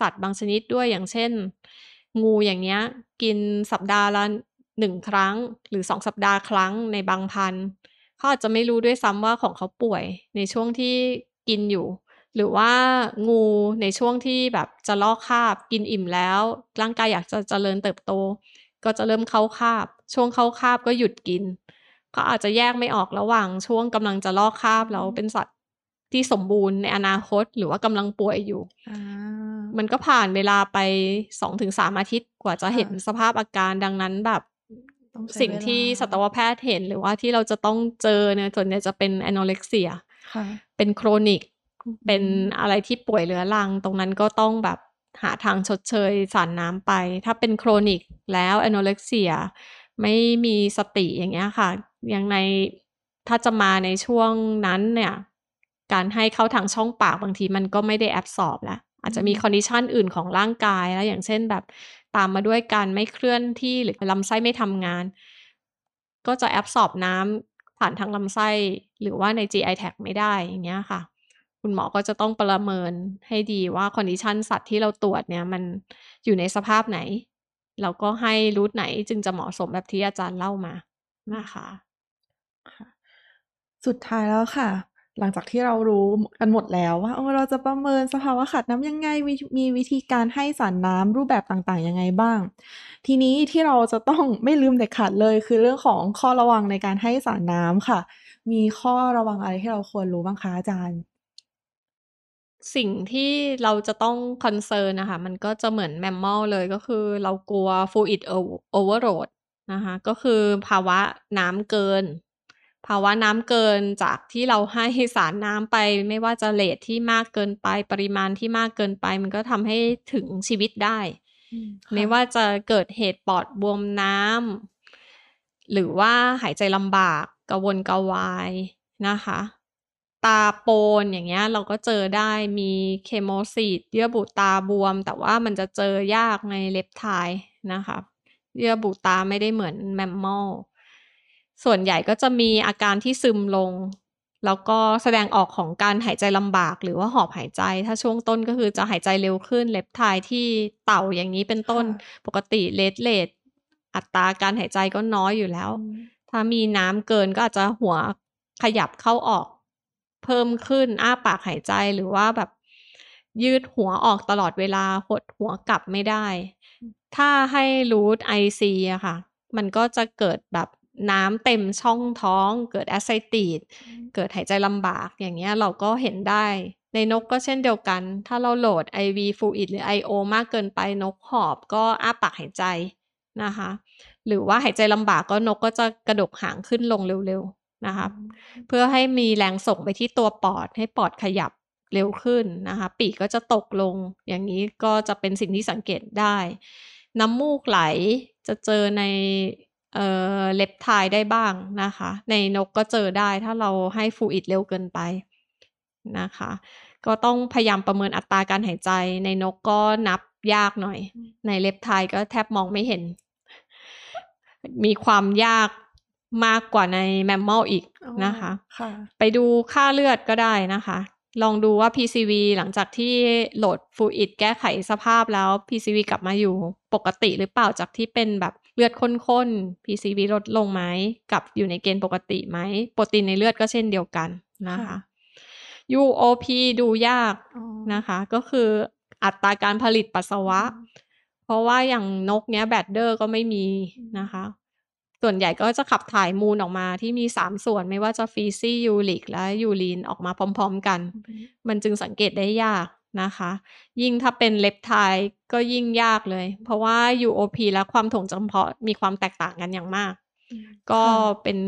สัตว์บางชนิดด้วยอย่างเช่น งูอย่างเงี้ย กินสัปดาห์ละ หนึ่งครั้งหรือสองสัปดาห์ครั้งในบางพันธุ์เขาอาจจะไม่รู้ด้วยซ้ำว่าของเขาป่วยในช่วงที่กินอยู่ หรือว่างูในช่วงที่แบบจะลอกคราบกินอิ่มแล้ว ร่างกายอยากจะเจริญเติบโต ก็จะเริ่มเข้าคาบ ช่วงเข้าคาบก็หยุดกินเขาอาจจะแยกไม่ออกระหว่างช่วงกำลังจะลอกคราบแล้วเป็นสัตว์ที่สมบูรณ์ในอนาคตหรือว่ากำลังป่วยอยู่อ่ามันก็ผ่านเวลาไปสองถึงสามอาทิตย์กว่าจะค่ะเห็นสภาพอาการดังนั้นแบบต้องใช้ สิ่งเวลาที่สัตวแพทย์เห็นหรือว่าที่เราจะต้องเจอเนี่ยส่วนใหญ่จะเป็นแอนอเล็กเซียค่ะเป็นโครนิก เป็นอะไรที่ป่วยเรื้อรัง ตรงนั้นก็ต้องแบบหาทางชดเชยสารน้ำไป ถ้าเป็นโครนิกแล้วแอนอเล็กเซียไม่มีสติอย่างเงี้ยค่ะ อย่างในถ้าจะมาในช่วงนั้นเนี่ย การให้เข้าทางช่องปากบางทีมันก็ไม่ได้ absorb แล้วอาจจะมีอืม condition อื่นของร่างกายแล้วอย่างเช่นแบบ ตามมาด้วยการไม่เคลื่อนที่หรือลำไส้ไม่ทำงาน ก็จะ absorb น้ำผ่านทางลำไส้หรือว่าใน GI tract ไม่ได้อย่างเงี้ยค่ะ คุณหมอก็จะต้องประเมินให้ดีว่า condition สัตว์ที่เราตรวจเนี่ยมันอยู่ในสภาพไหนแล้วก็ให้ route ไหนจึงจะเหมาะสมแบบที่อาจารย์เล่ามานะคะค่ะสุดท้ายแล้วค่ะ หลังจากที่เรารู้กันหมดแล้วว่าเออเราจะประเมินสภาวะขาดน้ำยังไงมีมีวิธีการให้สารน้ำรูปแบบต่างๆยังไงบ้าง ทีนี้ที่เราจะต้องไม่ลืมเด็ดขาดเลย คือเรื่องของข้อระวังในการให้สารน้ำค่ะ มีข้อระวังอะไรที่เราควรรู้บ้างคะอาจารย์ สิ่งที่เราจะต้องคอนเซิร์นนะคะ มันก็จะเหมือนแมมมอลเลยก็คือเรากลัว fluid overload นะคะก็คือภาวะน้ำเกิน ภาวะน้ำเกินจากที่เราให้สารน้ำไป ไม่ว่าจะเลทที่มากเกินไป ปริมาณที่มากเกินไป มันก็ทำให้ถึงชีวิตได้อืมไม่ค่ะว่าจะเกิดเหตุปอดบวมน้ำหรือว่าหายใจลำบากกระวนกระวายนะคะ ตาโปนอย่างเงี้ยเราก็เจอได้มีเคโมซีดเยื่อบุตาบวม แต่ว่ามันจะเจอยากในเล็บไทยนะคะ เยื่อบุตาไม่ได้เหมือนแมมมอล ส่วนใหญ่ก็จะมีอาการที่ซึมลง แล้วก็แสดงออกของการหายใจลำบาก หรือว่าหอบหายใจ ถ้าช่วงต้นก็คือจะหายใจเร็วขึ้น เล็บไทยที่เต่าอย่างนี้เป็นต้นค่ะปกติเลดเลดอัตราการหายใจก็น้อยอยู่แล้วอืมถ้ามีน้ำเกินก็อาจจะหัวขยับเข้าออก เพิ่มขึ้น อ้าปากหายใจหรือว่าแบบยืดหัวออกตลอดเวลาหดหัวกลับไม่ได้ ถ้าให้ route IC อะค่ะ มันก็จะเกิดแบบ น้ำเต็มช่องท้อง เกิด ascites เกิดหายใจลำบากอย่างเงี้ยเราก็เห็นได้ในนกก็เช่นเดียวกัน ถ้าเราโหลด IV fluid หรือ IO มากเกินไปนกหอบก็อ้าปากหายใจนะคะ หรือว่าหายใจลำบากก็นกก็จะกระดกหางขึ้นลงเร็วๆนะคะเพื่อให้มีแรงส่งไปที่ตัวปอดให้ปอดขยับเร็วขึ้นนะคะปีกก็จะตกลง อย่างนี้ก็จะเป็นสิ่งที่สังเกตได้ น้ำมูกไหลจะเจอใน เอ่อเล็บทายได้บ้างนะคะ ในนกก็เจอได้ถ้าเราให้ฟูอิดเร็วเกินไปนะคะ ก็ต้องพยายามประเมินอัตราการหายใจ ในนกก็นับยากหน่อย ในเล็บทายก็แทบมองไม่เห็น มีความยากมากกว่าในแมมมอลอีกนะคะค่ะไปดูค่าเลือดก็ได้นะคะ ลองดูว่า PCV หลังจากที่โหลดฟูอิดแก้ไขสภาพแล้ว PCV กลับมาอยู่ปกติหรือเปล่าจากที่เป็นแบบ เลือดข้นๆ PCV ลดลงไหมกลับอยู่ในเกณฑ์ปกติไหมโปรตีนในเลือดก็เช่นเดียวกันนะคะค่ะ UOP ดูยากอ๋อนะคะ ก็คืออัตราการผลิตปัสสาวะ เพราะว่าอย่างนกเนี้ย bladder ก็ไม่มีนะคะ ส่วนใหญ่ก็จะขับถ่ายมูลออกมาที่มีสามส่วนไม่ว่าจะ feces uric และ urine ออกมาพร้อม ๆ กัน มันจึงสังเกตได้ยาก นะคะ ยิ่งถ้าเป็น reptile ก็ยิ่งยากเลย เพราะว่า UOP และความถ่วงจำเพาะมีความแตกต่างกันอย่างมาก ก็เป็น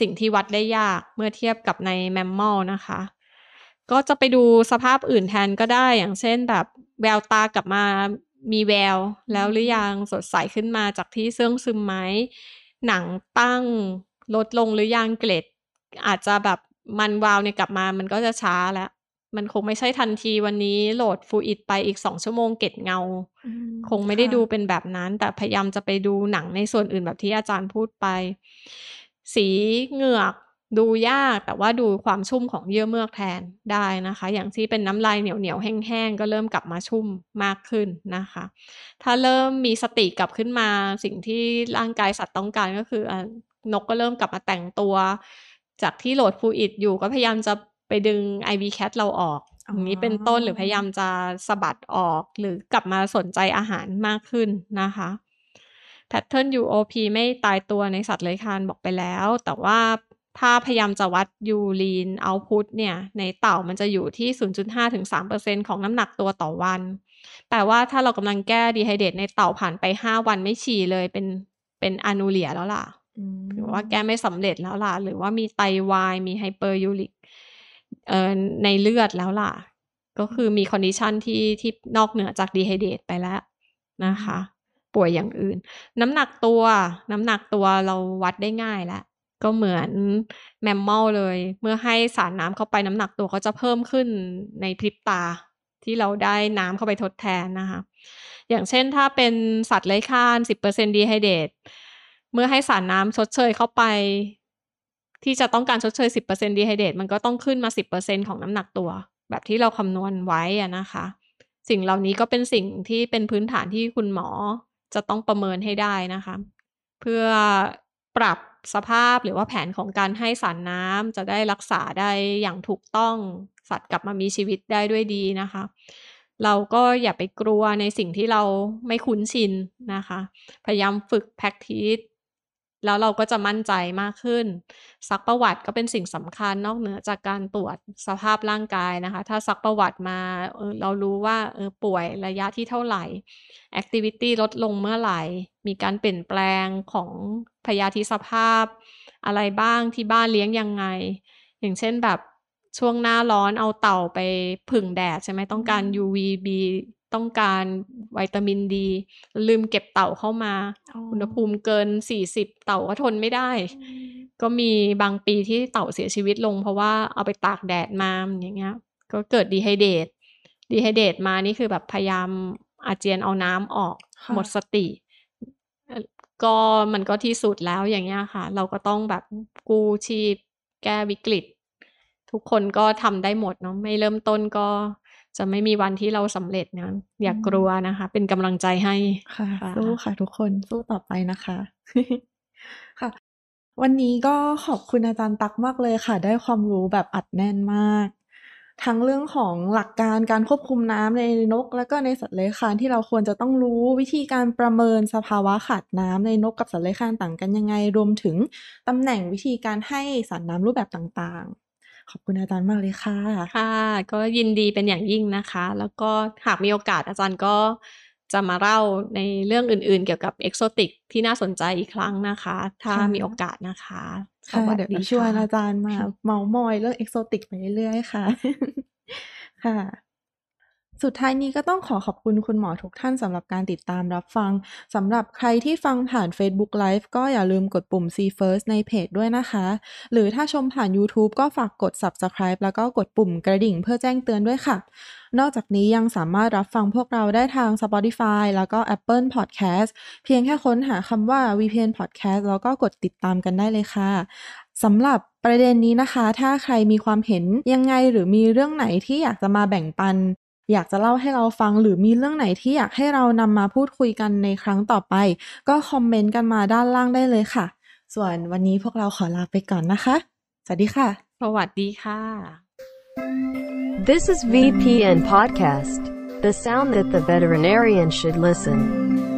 สิ่งที่วัดได้ยากเมื่อเทียบกับใน mammal นะคะ ก็จะไปดูสภาพอื่นแทนก็ได้อย่างเช่นแบบแววตากลับมามีแวว แล้วหรือยังสดใสขึ้นมาจากที่เสื่องซึมไหม หนังตั้งลดลงหรือยังเกล็ด อาจจะแบบมันวาวเนี่ยกลับมามันก็จะช้าแล้ว มันคงไม่ใช่ทันทีวันนี้โหลดฟูอิดไปอีกสองชั่วโมงเกล็ดเงาอืมคงไม่ได้ค่ะดูเป็นแบบนั้น แต่พยายามจะไปดูหนังในส่วนอื่นแบบที่อาจารย์พูดไป สีเหงือกดูยากแต่ว่าดูความชุ่มของเยื่อเมือกแทนได้นะคะ อย่างที่เป็นน้ำลายเหนียวเหนียวๆแห้งๆ ก็เริ่มกลับมาชุ่มมากขึ้นนะคะ ถ้าเริ่มมีสติกลับขึ้นมาสิ่งที่ร่างกายสัตว์ต้องการก็คืออะนกก็เริ่มกลับมาแต่งตัว จากที่โหลดฟูอิดอยู่ก็พยายามจะ ไปดึง IV cat เราออกอ๋ออย่างนี้เป็นต้นหรือพยายามจะสะบัดออกหรือกลับมาสนใจอาหารมากขึ้นนะคะpattern UOP ไม่ตายตัวในสัตว์เลื้อยคลานบอกไปแล้ว แต่ว่าถ้าพยายามจะวัด urine output เนี่ย ในเต่ามันจะอยู่ที่ 0.5ถึง3%ของน้ำหนักตัวต่อวัน แต่ว่าถ้าเรากำลังแก้ดีไฮเดตในเต่าผ่านไป 5 วันไม่ฉี่เลยเป็นเป็น anuria แล้วล่ะอืมหรือว่าแก้ไม่สำเร็จแล้วล่ะ หรือว่ามีไตวาย มี hyperuric เอ่อ ในเลือดแล้วล่ะ ก็คือมี condition ที่ที่นอกเหนือจากดีไฮเดตไปแล้วนะคะ ป่วยอย่างอื่น น้ำหนักตัว น้ำหนักตัวเราวัดได้ง่ายแล้วก็เหมือน mammal เลย เมื่อให้สารน้ำเข้าไปน้ำหนักตัวก็จะเพิ่มขึ้นในพริบตาที่เราได้น้ำเข้าไปทดแทนนะคะ อย่างเช่นถ้าเป็นสัตว์เลื้อยคลาน 10%ดีไฮเดตเมื่อให้สารน้ำชดเชยเข้าไป ที่จะต้องการชดเชย 10%ดีไฮเดตมันก็ต้องขึ้นมา 10%ของน้ำหนักตัว แบบที่เราคำนวณไว้อะนะคะ สิ่งเหล่านี้ก็เป็นสิ่งที่เป็นพื้นฐานที่คุณหมอจะต้องประเมินให้ได้นะคะ เพื่อปรับสภาพหรือว่าแผนของการให้สารน้ำจะได้รักษาได้อย่างถูกต้องสัตว์กลับมามีชีวิตได้ด้วยดีนะคะ เราก็อย่าไปกลัวในสิ่งที่เราไม่คุ้นชินนะคะ พยายามฝึก practice แล้วเราก็จะมั่นใจมากขึ้น ซักประวัติก็เป็นสิ่งสำคัญนอกเหนือจากการตรวจสภาพร่างกายนะคะ ถ้าซักประวัติมาเออเรารู้ว่าเออป่วยระยะที่เท่าไหร่ activity ลดลงเมื่อไหร่ มีการเปลี่ยนแปลงของพยาธิสภาพ อะไรบ้างที่บ้านเลี้ยงยังไง อย่างเช่นแบบช่วงหน้าร้อนเอาเต่าไปผึ่งแดดใช่ไหมต้องการ UVB ต้องการวิตามินดี ลืมเก็บเต่าเข้ามาอ๋ออุณหภูมิเกิน 40 เต่าก็ทนไม่ได้ ก็มีบางปีที่เต่าเสียชีวิตลง เพราะว่าเอาไปตากแดดมาอย่างเงี้ย ก็เกิดดีไฮเดตดีไฮเดตมานี่คือแบบพยายามอาเจียนเอาน้ำออกค่ะหมดสติเอ่อก็มันก็ที่สุดแล้วอย่างเงี้ยค่ะ เราก็ต้องแบบกู้ชีพ แก้วิกฤต ทุกคนก็ทำได้หมดเนาะไม่เริ่มต้นก็ จะไม่มีวันที่เราสำเร็จนะอย่ากลัวนะคะ เป็นกำลังใจให้ค่ะค่ะสู้ค่ะทุกคนสู้ต่อไปนะคะค่ะ วันนี้ก็ขอบคุณอาจารย์ตักมากเลยค่ะ ได้ความรู้แบบอัดแน่นมาก ทั้งเรื่องของหลักการการควบคุมน้ำในนก และก็ในสัตว์เลื้อยคลานที่เราควรจะต้องรู้วิธีการประเมินสภาวะขาดน้ำในนกกับสัตว์เลื้อยคลานต่างกันยังไง รวมถึงตำแหน่งวิธีการให้สารน้ำรูปแบบต่างๆ ขอบคุณอาจารย์มากเลยค่ะ ค่ะ ก็ยินดีเป็นอย่างยิ่งนะคะ แล้วก็หากมีโอกาสอาจารย์ก็จะมาเล่าในเรื่องอื่นๆ เกี่ยวกับเอกโซติกที่น่าสนใจอีกครั้งนะคะ ถ้าค่ะมีโอกาสนะคะค่ะสวัสเดี๋ยวดีจะชวนค่ะอาจารย์มาเมามอยเรื่องเอกโซติกไปเรื่อยๆค่ะ ค่ะ สุดท้ายนี้ก็ต้องขอขอบคุณคุณหมอทุกท่านสำหรับการติดตามรับฟัง สำหรับใครที่ฟังผ่าน Facebook Live ก็อย่าลืมกดปุ่ม See First ในเพจด้วยนะคะ หรือถ้าชมผ่าน YouTube ก็ฝากกด Subscribe แล้วก็กดปุ่มกระดิ่งเพื่อแจ้งเตือนด้วยค่ะ นอกจากนี้ยังสามารถรับฟังพวกเราได้ทาง Spotify แล้วก็ Apple Podcast เพียงแค่ค้นหาคำว่า VPN Podcast แล้วก็กดติดตามกันได้เลยค่ะสำหรับประเด็นนี้นะคะ ถ้าใครมีความเห็นยังไงหรือมีเรื่องไหนที่อยากจะมาแบ่งปัน อยากจะเล่าให้เราฟังหรือมีเรื่องไหนที่อยากให้เรานำมาพูดคุยกันในครั้งต่อไป ก็คอมเมนต์กันมาด้านล่างได้เลยค่ะ ส่วนวันนี้พวกเราขอลาไปก่อนนะคะ สวัสดีค่ะ สวัสดีค่ะ This is VPN Podcast, the sound that the veterinarian should listen.